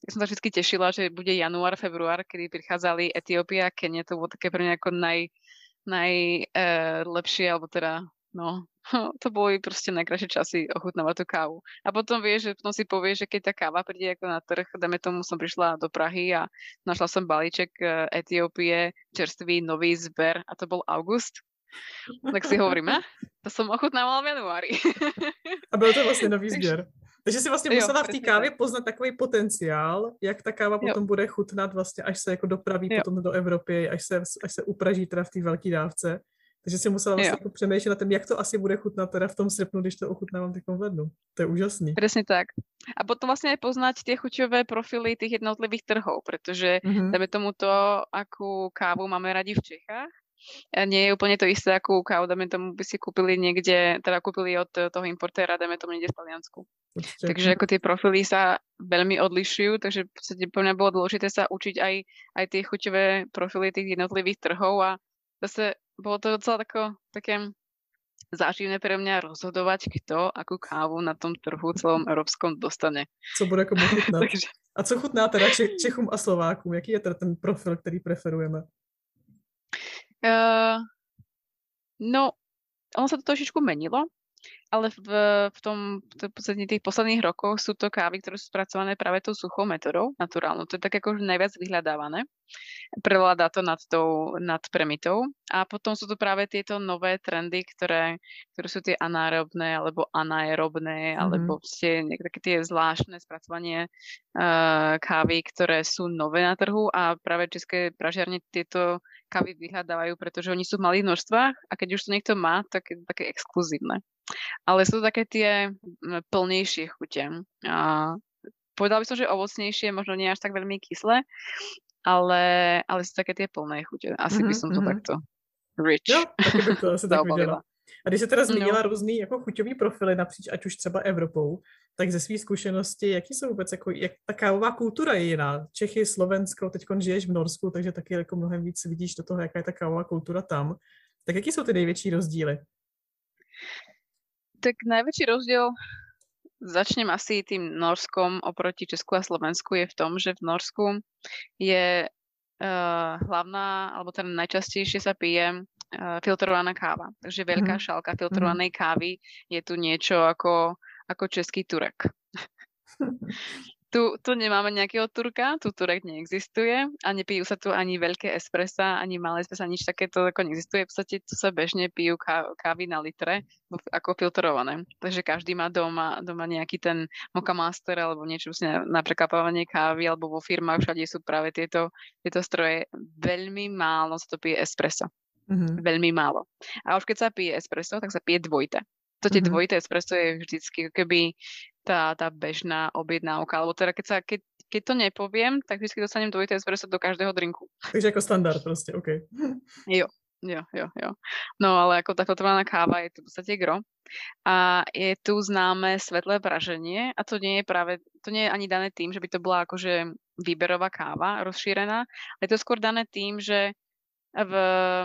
ja som sa vždy tešila, že bude január, február, kedy prichádzali Etiópia a Kenia, to bolo také pre mňa ako naj, najlepšie, e, alebo teda, no, to boli proste najkrajšie časy ochutnávať tú kávu. A potom vieš, že potom si povieš, že keď tá káva príde ako na trh, dáme tomu som prišla do Prahy a našla som balíček e, Etiópie, čerstvý nový zber a to bol august tak si hovorím, a? To som ochutnávala v januári. A byl to vlastně nový sběr. Takže si vlastně musela v té kávě poznat takový potenciál, jak ta káva potom jo. bude chutnat vlastně, až se jako dopraví jo. potom do Evropy, až se, až se upraží teda v té velké dávce. Takže si musela vlastně jako přemýšlet na tom, jak to asi bude chutnat teda v tom srpnu, když to ochutnávám teď v lednu. To je úžasný. Presne tak. A potom vlastne aj poznať tie chuťové profily tých jednotlivých trhov, pretože mm-hmm. dáme tomu to, akú kávu máme radi v Čechách, nie je úplne to isté, akú kávu, dáme tomu, by si kúpili niekde, teda kúpili od toho importéra, dáme tomu niekde v Taliansku. Určite. Takže ako tie profily sa veľmi odlišujú, takže v podstate pre mňa bolo dôležité sa učiť aj, aj tie chuťové profily tých jednotlivých trhov a zase bolo to docela tako, také záživné pre mňa rozhodovať, kto akú kávu na tom trhu celom európskom dostane. Co bude komu chutnať. Takže... A co chutná teda Čechům a Slovákům? Jaký je teda ten profil, který preferujeme? Uh, no, ono sa to trošičku menilo, ale v, v tom v podstate tých posledných rokoch sú to kávy, ktoré sú spracované práve tou suchou metodou, naturálnou. To je tak ako najviac vyhľadávané. Prevládá to nad, tou, nad premitou. A potom sú to práve tieto nové trendy, ktoré, ktoré sú tie anaerobné alebo anaerobné, mm-hmm. alebo ste také tie zvláštne spracovanie uh, kávy, ktoré sú nové na trhu a práve české pražiarne tieto kávy vyhľadávajú, pretože oni sú v malých množstvách a keď už to niekto má, tak je to také exkluzívne. Ale sú to také tie plnejšie chute. A povedal by som, že ovocnejšie, možno nie až tak veľmi kyslé, ale, ale sú také tie plné chute. Asi mm-hmm, by som to mm-hmm. takto rich. Jo, taky bych to asi tak viděla. A když se teda zmínila no. různý jako chuťový profily napříč, ať už třeba Evropou, tak ze své zkušenosti, jaký jsou vůbec, jako, jak ta kávová kultura je jiná? Čechy, Slovensko, teď žiješ v Norsku, takže taky jako mnohem víc vidíš do toho, jaká je ta kávová kultura tam. Tak jaký jsou ty největší rozdíly? Tak najväčší rozdiel, začnem asi tým Norskom oproti Česku a Slovensku, je v tom, že v Norsku je uh, hlavná, alebo teda najčastejšie sa pije uh, filtrovaná káva. Takže veľká mm-hmm. šálka filtrovanej mm-hmm. kávy je tu niečo ako ako český Turek. tu, tu nemáme nejakého Turka, tu Turek neexistuje a nepijú sa tu ani veľké espressa, ani malé espressa, nič takéto ako neexistuje. V podstate tu sa bežne pijú kávy na litre ako filtrované. Takže každý má doma, doma nejaký ten Moka Master alebo niečo na, na prekapávanie kávy alebo vo firmách všade sú práve tieto, tieto stroje. Veľmi málo sa to pije espresso. Mm-hmm. Veľmi málo. A už keď sa pije espresso, tak sa pije dvojité to tie mm-hmm. dvojité espresso je vždycky keby tá, tá bežná objednávka, alebo teda keď, sa, keď, keď to nepoviem, tak vždy dostanem dvojité espresso do každého drinku. Takže ako standard proste, OK. Jo, jo, jo, jo. No ale ako tá filtrovaná káva je to v podstate gro. A je tu známe svetlé praženie a to nie je práve, to nie je ani dané tým, že by to bola akože výberová káva rozšírená, ale je to skôr dané tým, že v,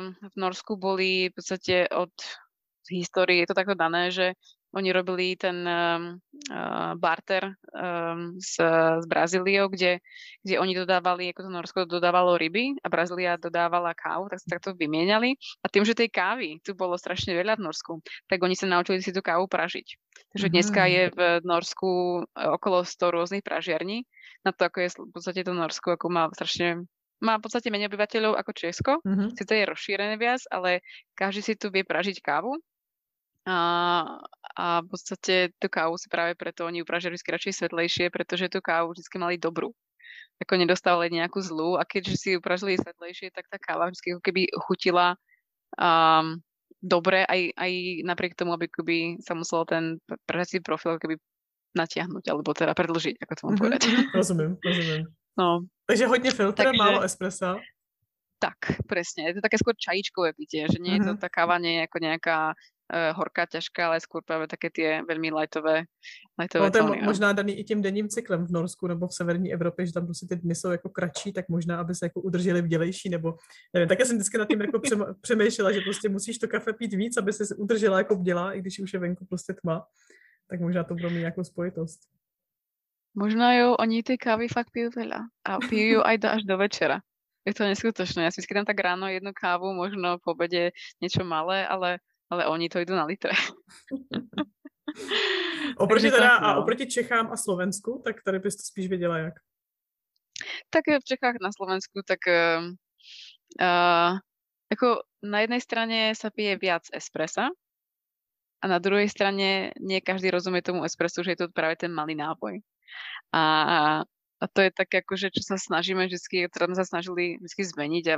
v Norsku boli v podstate od z histórii je to takto dané, že oni robili ten uh, barter um, s, s Brazíliou, kde, kde oni dodávali, ako to Norsko dodávalo ryby a Brazília dodávala kávu, tak sa takto vymieniali. A tým, že tej kávy tu bolo strašne veľa v Norsku, tak oni sa naučili si tú kávu pražiť. Takže dneska mm-hmm. je v Norsku uh, okolo 100 rôznych pražiarní. Na to, ako je v podstate to Norsko, ako má strašne má v podstate menej obyvateľov ako Česko. Mm-hmm. Sice je rozšírené viac, ale každý si tu vie pražiť kávu a, a v podstate tú kávu si práve preto oni upražili vždy radšej svetlejšie, pretože tú kávu vždy mali dobrú. Ako nedostávali nejakú zlú a keďže si upražili svetlejšie, tak tá káva vždy keby chutila um, dobre, aj, aj napriek tomu, aby keby sa musel ten pražací profil keby natiahnuť, alebo teda predlžiť, ako to mám mm-hmm. povedať. Rozumiem, rozumiem. No. Takže hodně filtr, Takže... málo espressa. Tak, presne. Je to také skôr čajíčkové pitie, že nie je to mm-hmm. tá káva nie je ako nejaká uh, horká, ťažká, ale skôr práve také tie veľmi lightové, lightové no, to je tóny, možná daný i tím denním cyklem v Norsku nebo v severní Evropě, že tam prostě ty dny jsou jako kratší, tak možná, aby se jako udrželi v dělejší, nebo nevím, také jsem vždycky nad tím jako přemýšlela, že prostě musíš to kafe pít víc, aby se udržela jako bdělá, i když už je venku prostě tma. Tak možná to budou mít nějakou spojitost. Možno jo, oni ty kávy fakt pijú veľa a pijú aj do, až do večera. Je to neskutočné. Ja si vždy dám tak ráno jednu kávu, možno po obede niečo malé, ale, ale oni to idú na litre. oproti teda, a no. oproti Čechám a Slovensku, tak tady bys to spíš věděla jak? Tak v Čechách na Slovensku, tak uh, uh, ako na jednej strane sa pije viac espressa a na druhej strane nie každý rozumie tomu espressu, že je to práve ten malý nápoj. A a to je tak akože, čo sa snažíme vždy, teda sa snažili vždy zmeniť a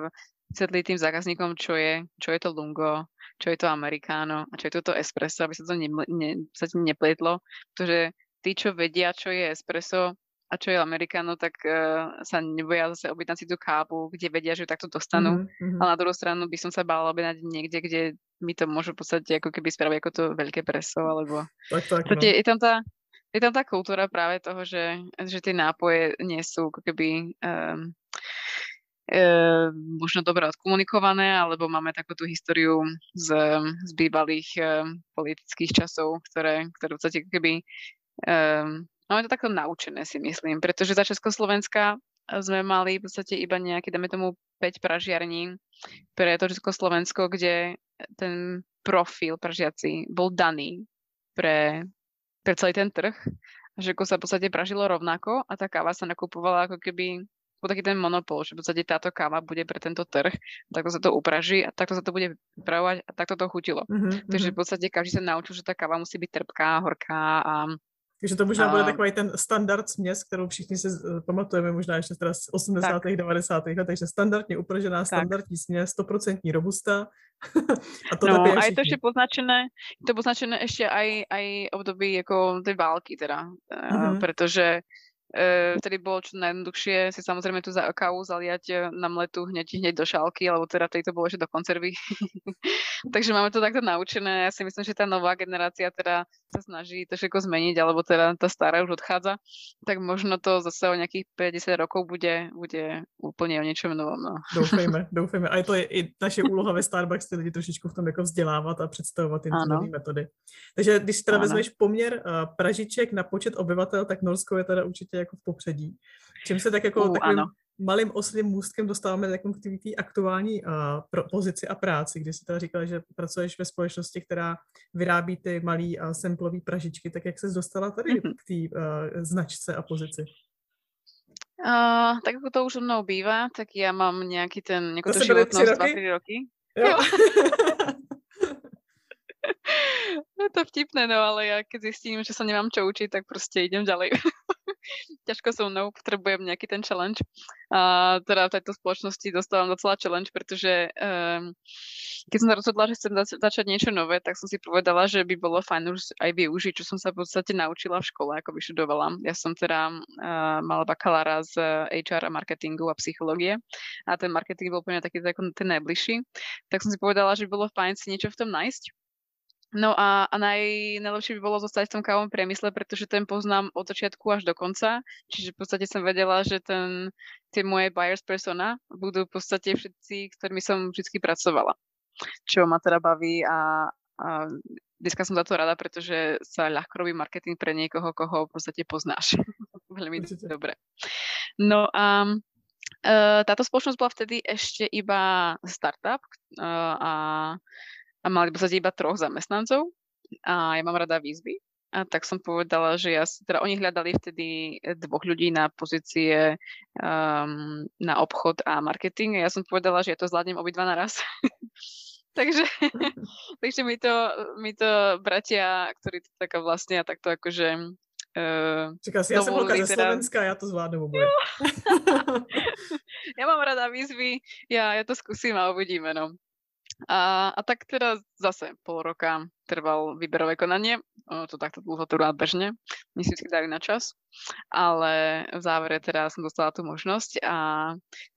vysvetliť tým zákazníkom, čo je, čo je to lungo, čo je to americano a čo je toto espresso, aby sa to ne, ne, sa tým neplietlo, pretože tí, čo vedia, čo je espresso a čo je americano, tak uh, sa neboja zase objednať si tú kávu, kde vedia, že ju takto dostanú. Mm-hmm. Ale na druhú stranu by som sa bála objednať niekde, kde mi to môžu v podstate ako keby spraviť ako to veľké preso, alebo... Tak, tak, no. je, je tam tá je tam tá kultúra práve toho, že, že tie nápoje nie sú ako keby um, e, možno dobre odkomunikované, alebo máme takú tú históriu z, z bývalých e, politických časov, ktoré, ktoré v podstate keby e, máme to takto naučené si myslím, pretože za Československa sme mali v podstate iba nejaký, dáme tomu 5 pražiarní. Pre to Československo, kde ten profil pražiaci bol daný pre pre celý ten trh, že ako sa v podstate pražilo rovnako a tá káva sa nakupovala ako keby taký ten monopol, že v podstate táto káva bude pre tento trh, takto sa to upraží a takto sa to bude pripravovať a takto to chutilo. Mm-hmm. Takže v podstate každý sa naučil, že tá káva musí byť trpká, horká a takže to možná a... bude takový ten standard směs, kterou všichni si uh, pamatujeme možná ještě teda z 80. Tak. 90. let, takže standardně upražená, tak. standardní směs, 100% robusta. a to no, a je to ešte poznačené, to poznačené ešte aj, aj období ako tej války teda, uh-huh. pretože E, vtedy bolo čo najjednoduchšie si samozrejme tú kávu zaliať e, na mletu hneď, hneď do šálky, alebo teda tej to bolo ešte do konzervy. Takže máme to takto naučené. Ja si myslím, že tá nová generácia teda sa snaží to všetko zmeniť, alebo teda tá stará už odchádza. Tak možno to zase o nejakých 50 rokov bude, bude úplne o niečom novom. No. Doufejme, doufejme. A je to je i naše úloha ve Starbucks ty lidi trošičku v tom jako vzdělávat a představovat ty nové metody. Takže když teda vezmeš poměr uh, pražiček na počet obyvatel, tak Norsko je teda určitě jako v popředí. Čím se tak jako uh, takovým ano. Malým oslým můstkem dostáváme jako k té aktuální uh, pozici a práci, kdy jsi teda říkala, že pracuješ ve společnosti, která vyrábí ty malý uh, samplový pražičky, tak jak se dostala tady mm-hmm. k té uh, značce a pozici? Uh, tak ako to už mnou býva, tak ja mám nejaký ten, nejakú to životnosť 2-3 roky. Jo. jo. je to vtipné, no ale ja keď zistím, že sa nemám čo učiť, tak proste idem ďalej. Ťažko so mnou, potrebujem nejaký ten challenge. A teda v tejto spoločnosti dostávam docela challenge, pretože um, keď som sa rozhodla, že chcem zač- začať niečo nové, tak som si povedala, že by bolo fajn už aj využiť, čo som sa v podstate naučila v škole, ako vyštudovala. Ja som teda uh, mala bakalára z HR a marketingu a psychológie a ten marketing bol úplne taký ten najbližší. Tak som si povedala, že by bolo fajn si niečo v tom nájsť No a, a naj, najlepšie by bolo zostať v tom kávom priemysle, pretože ten poznám od začiatku až do konca. Čiže v podstate som vedela, že ten, tie moje buyers persona budú v podstate všetci, ktorými som vždy pracovala. Čo ma teda baví a, a dneska som za to rada, pretože sa ľahko robí marketing pre niekoho, koho v podstate poznáš. Veľmi dobre. No a uh, táto spoločnosť bola vtedy ešte iba startup uh, a a mali v podstate iba troch zamestnancov a ja mám rada výzvy. A tak som povedala, že ja, teda oni hľadali vtedy dvoch ľudí na pozície um, na obchod a marketing a ja som povedala, že ja to zvládnem obidva naraz. takže, takže mi to, mi to bratia, ktorí to taká vlastne a takto akože Uh, Čaká si, ja som holka teda... Slovenska, ja to zvládnu oboje. ja mám rada výzvy, ja, ja to skúsim a uvidíme, no. A, a tak teda zase pol roka trval výberové konanie, o, to takto dlho trvá bežne, nie si dajú na čas, ale v závere teda som dostala tú možnosť a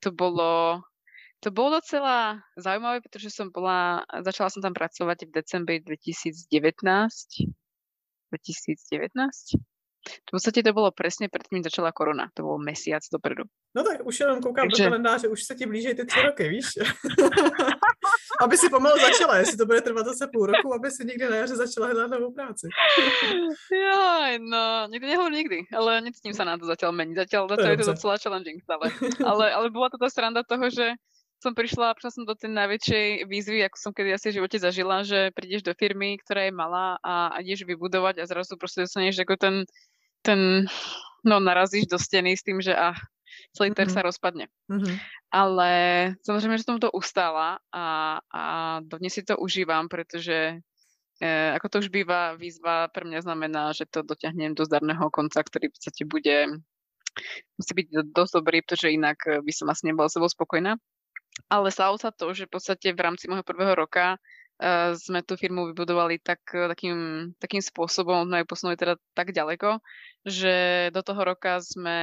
to bolo to bolo docela zaujímavé, pretože som bola, začala som tam pracovať v decembri 2019. 2019? V podstate to bolo presne predtým, začala korona. To bol mesiac dopredu. No tak už jenom koukám Takže... do kalendáře, už se ti blíží ty tři roky, víš? aby si pomalu začala, jestli to bude trvat zase půl roku, aby si někdy na jaře začala hledat novou práci. Jaj, no, nikdy nehovorím nikdy, ale necítím sa na to zatiaľ meniť. Zatiaľ, zatiaľ je to docela challenging stále. Ale, ale bola to tá sranda toho, že som prišla, prišla som do tej najväčšej výzvy, ako som kedy asi v živote zažila, že prídeš do firmy, ktorá je malá a ideš vybudovať a zrazu proste dostaneš ako ten, ten, no narazíš do steny s tým, že ah, celý trh mm-hmm. sa rozpadne. Mm-hmm. Ale samozrejme, že som to ustála a, a dodnes si to užívam, pretože e, ako to už býva, výzva pre mňa znamená, že to dotiahnem do zdarného konca, ktorý v podstate bude musí byť dosť dobrý, pretože inak by som asi nebola sebou spokojná. Ale stalo sa to, že v podstate v rámci môjho prvého roka uh, sme tú firmu vybudovali tak, takým, takým spôsobom, sme ju posunuli teda tak ďaleko, že do toho roka sme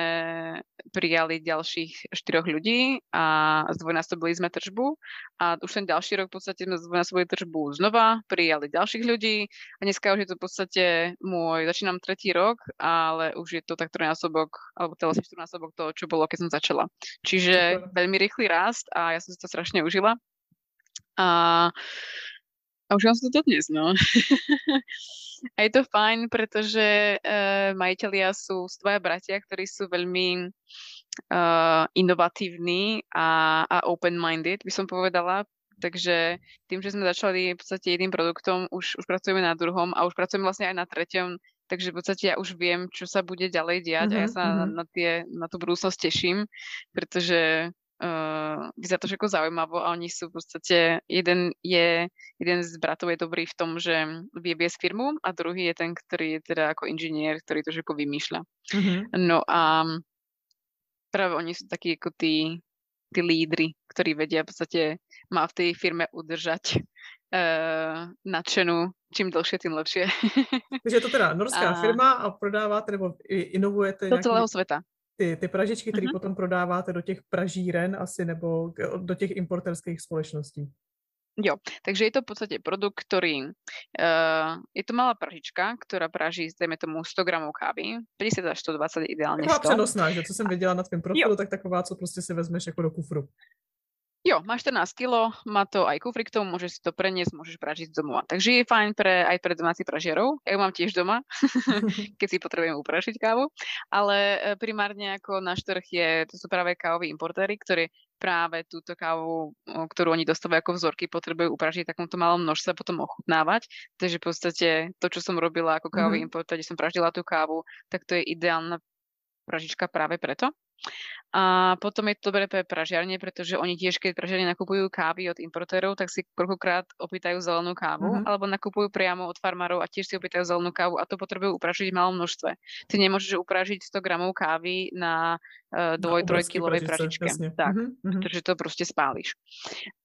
prijali ďalších štyroch ľudí a zdvojnásobili sme tržbu a už ten ďalší rok v podstate sme zdvojnásobili tržbu znova, prijali ďalších ľudí a dneska už je to v podstate môj, začínam tretí rok, ale už je to tak trojnásobok, alebo teda vlastne štvornásobok toho, čo bolo, keď som začala. Čiže veľmi rýchly rast a ja som si to strašne užila. A, a už som to dnes, no. A je to fajn, pretože uh, majiteľia sú dvaja bratia, ktorí sú veľmi uh, inovatívni a, a open-minded, by som povedala. Takže tým, že sme začali v podstate jedným produktom, už, už pracujeme na druhom a už pracujeme vlastne aj na treťom, takže v podstate ja už viem, čo sa bude ďalej diať mm-hmm, a ja sa mm-hmm. na, na, tie, na tú budúcnosť teším, pretože uh, vyzerá to všetko zaujímavo a oni sú v podstate, jeden je, jeden z bratov je dobrý v tom, že vie viesť firmu a druhý je ten, ktorý je teda ako inžinier, ktorý to všetko vymýšľa. Mm-hmm. No a práve oni sú takí ako tí, tí lídry, ktorí vedia v podstate má v tej firme udržať uh, nadšenú, čím dlhšie, tým lepšie. Takže je to teda norská a... firma a prodáváte nebo inovujete do nějaký... celého sveta ty, ty pražičky, které uh-huh. potom prodáváte do těch pražíren asi nebo do těch importerských společností. Jo, takže je to v podstate produkt, ktorý, uh, je to malá pražička, ktorá praží, dajme tomu 100 gramov kávy, 50 až 120 ideálne 100. Taková přenosná, že co jsem viděla na tvém profilu, tak taková, co prostě si vezmeš jako do kufru. Jo, má 14 kg, má to aj kufrik tomu, môžeš si to preniesť, môžeš pražiť domova. Takže je fajn pre, aj pre domácich pražiarov. Ja ju mám tiež doma, keď si potrebujem uprašiť kávu. Ale e, primárne ako náš trh je, to sú práve kávoví importéry, ktorí práve túto kávu, ktorú oni dostávajú ako vzorky, potrebujú upražiť takomto malom množstve potom ochutnávať. Takže v podstate to, čo som robila ako kávový mm-hmm. importér, kde som pražila tú kávu, tak to je ideálna pražička práve preto. A potom je to dobré pre pražiarne, pretože oni tiež, keď pražiarne nakupujú kávy od importérov, tak si prvkokrát opýtajú zelenú kávu, mm-hmm. alebo nakupujú priamo od farmárov a tiež si opýtajú zelenú kávu a to potrebujú upražiť v malom množstve. Ty nemôžeš upražiť 100 gramov kávy na uh, dvoj, trojkilovej pražičke. Jasne. Tak, mm-hmm. pretože to proste spáliš.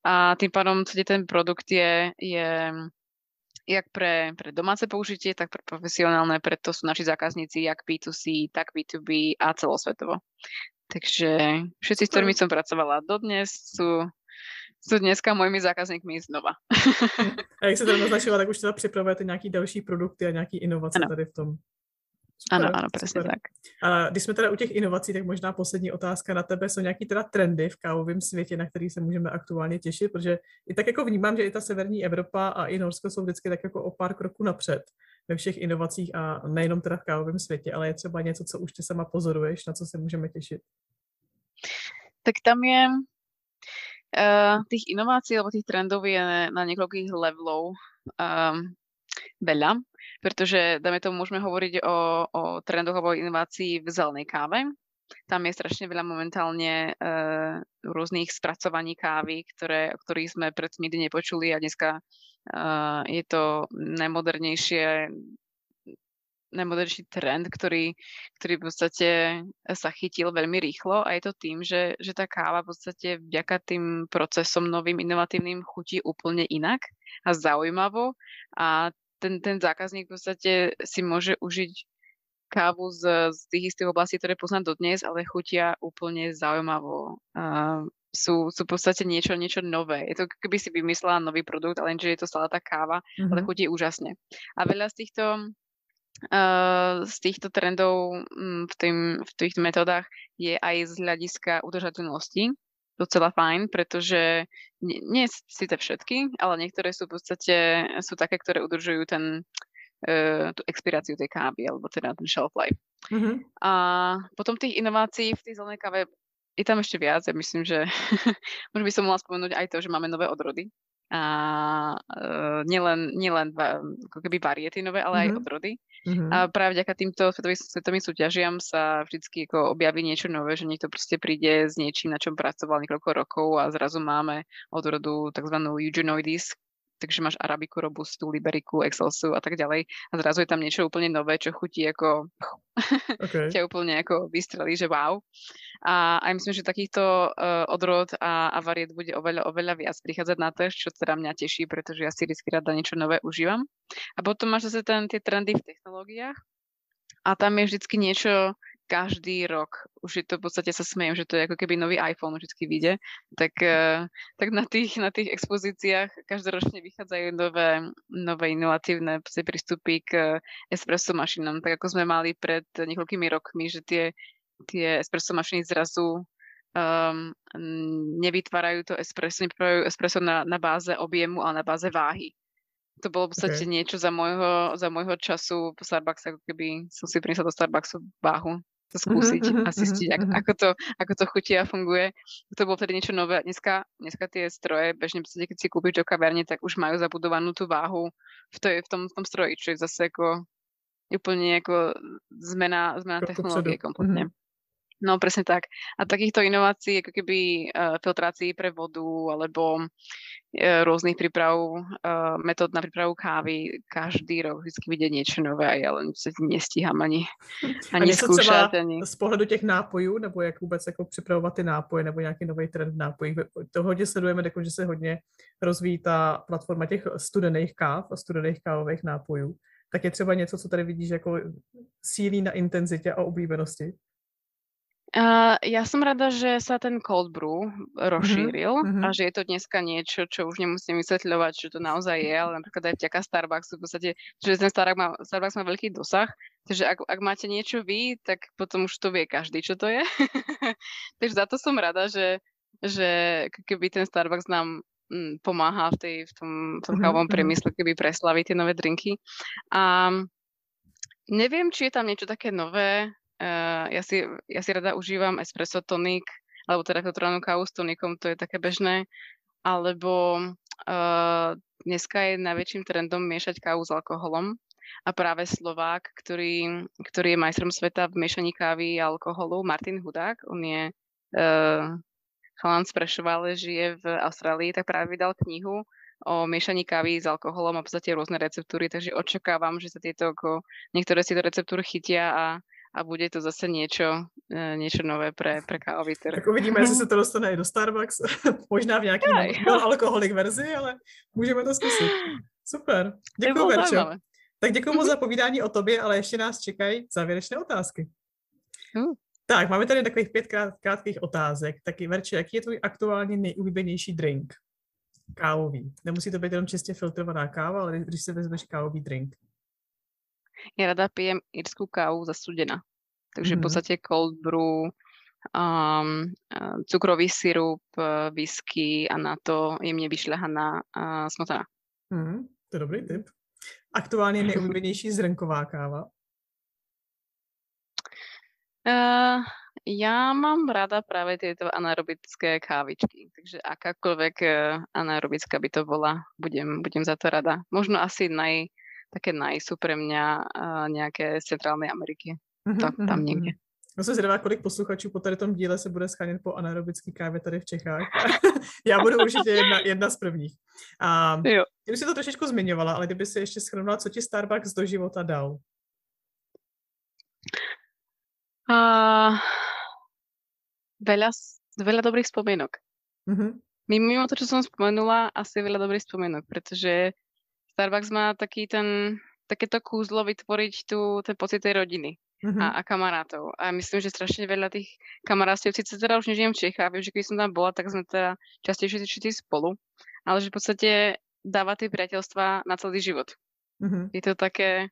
A tým pádom ten produkt je, je jak pre, pre domáce použitie, tak pre profesionálne, preto sú naši zákazníci jak B2C, tak B2B a celosvetovo. Takže všetci, s ktorými som pracovala dodnes, sú, sú dneska mojimi zákazníkmi znova. A jak se to naznačila, tak už teda připravujete nějaký další produkty a nějaký inovace ano. tady v tom. Super, ano, ano, přesně tak. A když jsme teda u těch inovací, tak možná poslední otázka na tebe. Jsou nějaký teda trendy v kávovém světě, na který se můžeme aktuálně těšit? Protože i tak jako vnímám, že i ta severní Evropa a i Norsko jsou vždycky tak jako o pár kroků napřed ve všech inovacích a nejenom teda v kávovém světě, ale je třeba něco, co už ty sama pozoruješ, na co se můžeme těšit? Tak tam je uh, tých inovácií alebo tých trendov je na niekoľkých levelov um, veľa, pretože dáme tomu môžeme hovoriť o, o trendoch alebo inovácií v zelenej káve. Tam je strašne veľa momentálne uh, rôznych spracovaní kávy, ktoré, o ktorých sme predtým nikdy nepočuli a dneska uh, je to najmodernejšie najmodernejší trend, ktorý, ktorý v podstate sa chytil veľmi rýchlo a je to tým, že, že tá káva v podstate vďaka tým procesom novým, inovatívnym chutí úplne inak a zaujímavo a ten, ten zákazník v podstate si môže užiť kávu z, z tých istých oblastí, ktoré poznám dodnes, ale chutia úplne zaujímavo. Uh, sú, sú v podstate niečo, niečo nové. Je to, keby si vymyslela nový produkt, ale že je to stále tá káva, mm-hmm. ale chutí úžasne. A veľa z týchto, uh, z týchto trendov um, v, tým, v týchto metodách je aj z hľadiska udržateľnosti docela fajn, pretože nie, nie síce všetky, ale niektoré sú v podstate sú také, ktoré udržujú ten, uh, tú expiráciu tej kávy, alebo teda ten shelf life. Mm-hmm. A potom tých inovácií v tej zelenej káve je tam ešte viac. Ja myslím, že možno by som mohla spomenúť aj to, že máme nové odrody. A uh, nielen, nielen ako keby variety nové, ale mm-hmm. aj odrody. Mm-hmm. A práve vďaka týmto svetovým, svetovým súťažiam sa vždy ako objaví niečo nové, že niekto proste príde s niečím, na čom pracoval niekoľko rokov a zrazu máme odrodu tzv. Eugenoides, takže máš arabiku, robustu, liberiku, excelsu a tak ďalej. A zrazu je tam niečo úplne nové, čo chutí ako... Okay. ťa úplne ako vystrelí, že wow. A aj myslím, že takýchto uh, odrod a, a variet bude oveľa, oveľa viac prichádzať na trh, čo teda mňa teší, pretože ja si vždy rada niečo nové užívam. A potom máš zase ten, tie trendy v technológiách a tam je vždycky niečo, každý rok, už je to v podstate sa smejem, že to je ako keby nový iPhone vždy vyjde, tak, eh, tak na, tých, na tých expozíciách každoročne vychádzajú nové, nové inovatívne prístupy k espresso mašinám, tak ako sme mali pred niekoľkými rokmi, že tie, tie espresso mašiny zrazu um, nevytvárajú to espresso, nevytvárajú espresso na, na báze objemu, ale na báze váhy. To bolo v podstate okay. niečo za môjho, za môjho času po Starbucks, ako keby som si priniesla do Starbucksu váhu to skúsiť uh-huh, a zistiť, uh-huh, ako, ako, to, ako to chutí a funguje. To bolo tedy niečo nové. Dneska, dneska tie stroje, bežne v keď si kúpiš do kaverne, tak už majú zabudovanú tú váhu v, to, v, tom, v tom stroji, čo je zase ako úplne ako zmena, zmena technológie kompletne. Uh-huh. No presne tak. A takýchto inovácií, ako keby uh, filtrácií pre vodu alebo uh, rôznych príprav, uh, metód na prípravu kávy, každý rok vždy vidieť niečo nové a ja len sa nestíham ani, ani a skúšať. Ani... z pohledu těch nápojů, nebo jak vůbec jako připravovat ty nápoje, nebo nějaký nový trend nápojů. To hodně sledujeme, že se hodně rozvíjí ta platforma těch studených káv a studených kávových nápojů. Tak je třeba něco, co tady vidíš jako sílí na intenzitě a oblíbenosti? Uh, ja som rada, že sa ten cold brew rozšíril mm-hmm. a že je to dneska niečo, čo už nemusím vysvetľovať, že to naozaj je, ale napríklad aj vďaka Starbucksu v podstate, že ten Starbucks má, Starbucks má veľký dosah, takže ak, ak máte niečo vy, tak potom už to vie každý, čo to je. takže za to som rada, že, že keby ten Starbucks nám mm, pomáha v, tej, v tom, v tom mm-hmm. kávovom priemysle, keby preslaví tie nové drinky. A neviem, či je tam niečo také nové, Uh, ja, si, ja si rada užívam espresso tonik, alebo teda filtrovanú kávu s tonikom, to je také bežné. Alebo uh, dneska je najväčším trendom miešať kávu s alkoholom. A práve Slovák, ktorý, ktorý je majstrom sveta v miešaní kávy a alkoholu, Martin Hudák, on je uh, chalan z Prešova, ale žije v Austrálii, tak práve vydal knihu o miešaní kávy s alkoholom a v podstate rôzne receptúry, takže očakávam, že sa tieto ako, niektoré si to receptúry chytia a a bude to zase niečo, e, niečo nové pre, pre kávový trh. Tak uvidíme, jestli se to dostane i do Starbucks, možná v nějaký alkoholik verzi, ale můžeme to zkusit. Super, děkuji Verčo. Tak děkuji moc za povídání o tobě, ale ještě nás čekají závěrečné otázky. Hmm. Tak, máme tady takových pět krát, krátkých otázek. Taky Verče, jaký je tvůj aktuálně nejulíbenější drink? Kávový. Nemusí to být jenom čistě filtrovaná káva, ale když si vezmeš kávový drink. Ja rada pijem írskú kávu za studena. Takže mm-hmm. v podstate cold brew, um, cukrový sirup, whisky a na to jemne vyšľahaná uh, smotana. Mm, to je dobrý tip. Aktuálně nejoblíbenější zrnková káva? Uh, ja mám rada práve tieto anaerobické kávičky, takže akákoľvek uh, anaerobická by to bola, budem, budem za to rada. Možno asi naj, také nice sú pre mňa uh, nejaké z Centrálnej Ameriky. Mm-hmm, to, tam mhm, niekde. Já jsem zvědavá, kolik posluchačů po tady tom díle se bude schánět po anaerobické kávě tady v Čechách. Já budu určitě jedna, jedna z prvních. A, jo. Už si to trošičku zmiňovala, ale kdyby si ještě schrnula, co ti Starbucks do života dal? Uh, veľa, veľa dobrých spomienok. Mm-hmm. Mimo to, čo som spomenula, asi veľa dobrých spomienok, pretože Starbucks má taký ten, takéto kúzlo vytvoriť tu ten pocit tej rodiny mm-hmm. a, a kamarátov. A myslím, že strašne veľa tých kamarátov, síce teda už nežijem v Čechách, viem, že keď som tam bola, tak sme teda častejšie všetci spolu, ale že v podstate dáva tie priateľstva na celý život. Mm-hmm. Je to také,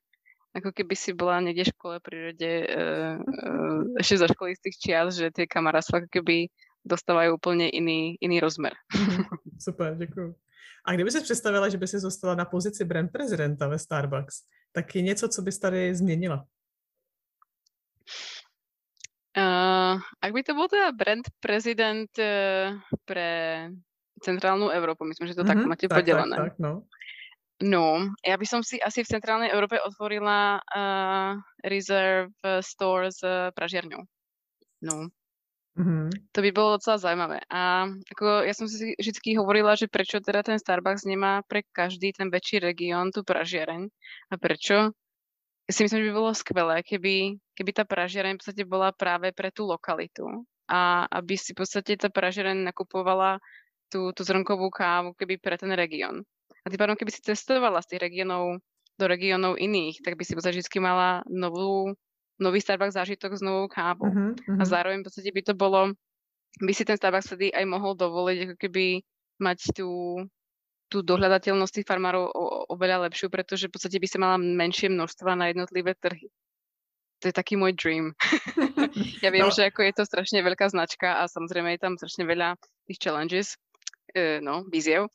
ako keby si bola niekde v škole prírode uh, uh, ešte zo školy z tých čias, že tie kamarátstva ako keby dostávajú úplne iný, iný rozmer. Super, děkuji. A kdyby si představila, že by si zostala na pozici brand prezidenta ve Starbucks, tak je něco, co bys tady změnila? Uh, ak by to bol teda brand prezident uh, pre centrálnu Európu, myslím, že to mm-hmm, tak máte tak, podelené. Tak, tak, no. No, ja by som si asi v centrálnej Európe otvorila uh, Reserve Store s uh, pražiarňou. No. Mm-hmm. To by bolo docela zaujímavé. A ako ja som si vždy hovorila, že prečo teda ten Starbucks nemá pre každý ten väčší región tú pražiareň. A prečo? Si myslím, že by bolo skvelé, keby, keby tá pražiareň v podstate bola práve pre tú lokalitu. A aby si v podstate tá pražiareň nakupovala tú, tú zrnkovú kávu keby pre ten región. A tým pádom, keby si cestovala z tých regiónov do regiónov iných, tak by si vždy mala novú, nový Starbucks zážitok s novou kávou. Uh-huh, uh-huh. A zároveň v podstate by to bolo, by si ten Starbucks vtedy aj mohol dovoliť ako keby mať tú, tú dohľadateľnosť tých farmárov o, oveľa lepšiu, pretože v podstate by sa mala menšie množstva na jednotlivé trhy. To je taký môj dream. ja viem, no. že ako je to strašne veľká značka a samozrejme je tam strašne veľa tých challenges, e, no, víziev,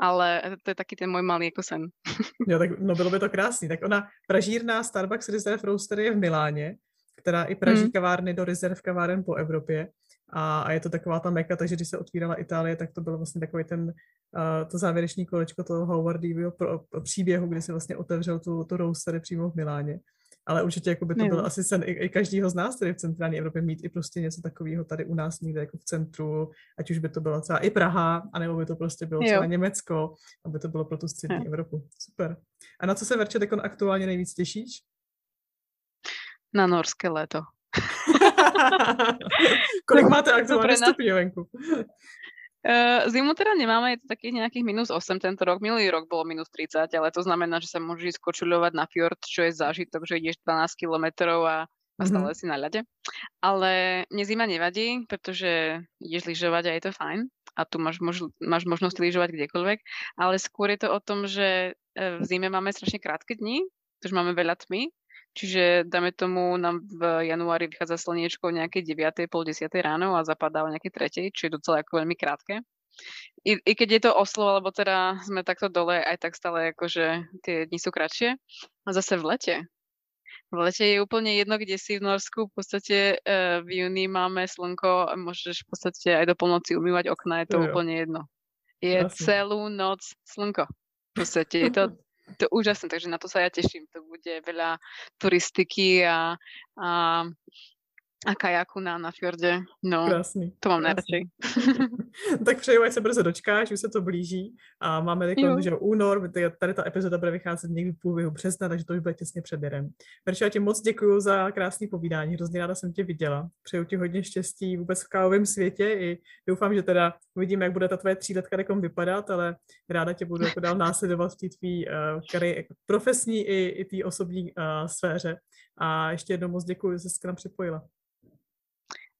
ale to je taky ten můj malý jako sen. jo, tak no bylo by to krásný. Tak ona, pražírná Starbucks Reserve Roaster je v Miláně, která i praží hmm. kavárny do rezerv kaváren po Evropě. A, a je to taková ta meka, takže když se otvírala Itálie, tak to bylo vlastně takový ten, uh, to závěrečný kolečko toho Howardového příběhu, kdy se vlastně otevřel tu, tu roastery přímo v Miláně ale určitě jako by to byl asi sen i, i každýho z nás tady v centrální Evropě mít i prostě něco takového tady u nás někde jako v centru, ať už by to byla celá i Praha, anebo by to prostě bylo celé Německo, aby to bylo pro tu střední jo. Evropu. Super. A na co se Verče aktuálně nejvíc těšíš? Na norské léto. Kolik máte aktuálně stupňů venku? Uh, zimu teda nemáme, je to takých nejakých minus 8 tento rok. Minulý rok bolo minus 30, ale to znamená, že sa môžeš ísť kočuľovať na fjord, čo je zážitok, že ideš 12 kilometrov a, a stále mm-hmm. si na ľade. Ale mne zima nevadí, pretože ideš lyžovať a je to fajn a tu máš, mož, máš možnosť lyžovať kdekoľvek, ale skôr je to o tom, že v zime máme strašne krátke dni, pretože máme veľa tmy Čiže dáme tomu, nám v januári vychádza slniečko o nejakej 9. pol 10. ráno a zapadá o nejakej 3. čo je docela ako veľmi krátke. I, I keď je to Oslo, alebo teda sme takto dole, aj tak stále akože tie dni sú kratšie. A zase v lete. V lete je úplne jedno, kde si v Norsku. V podstate e, v júni máme slnko a môžeš v podstate aj do polnoci umývať okna, je to jo. úplne jedno. Je Jasne. celú noc slnko. V podstate je to to úžasné, takže na to sa ja teším. To bude veľa turistiky a, a a kajaku na, na fjorde. No, krásný. To mám nejradšej. tak přeju, ať se brzo dočkáš, už se to blíží. A máme takový, že únor, tady ta epizoda bude vycházet někdy v průběhu března, takže to už bude těsně před běrem. Verčo, já ti moc děkuji za krásný povídání, hrozně ráda jsem tě viděla. Přeju ti hodně štěstí vůbec v kávovém světě i doufám, že teda uvidíme, jak bude ta tvoje tříletka takom vypadat, ale ráda tě budu jako dál následovat v té tvý uh, kary, profesní i, i té osobní uh, sféře. A ještě jednou moc děkuji, že jsi k nám připojila.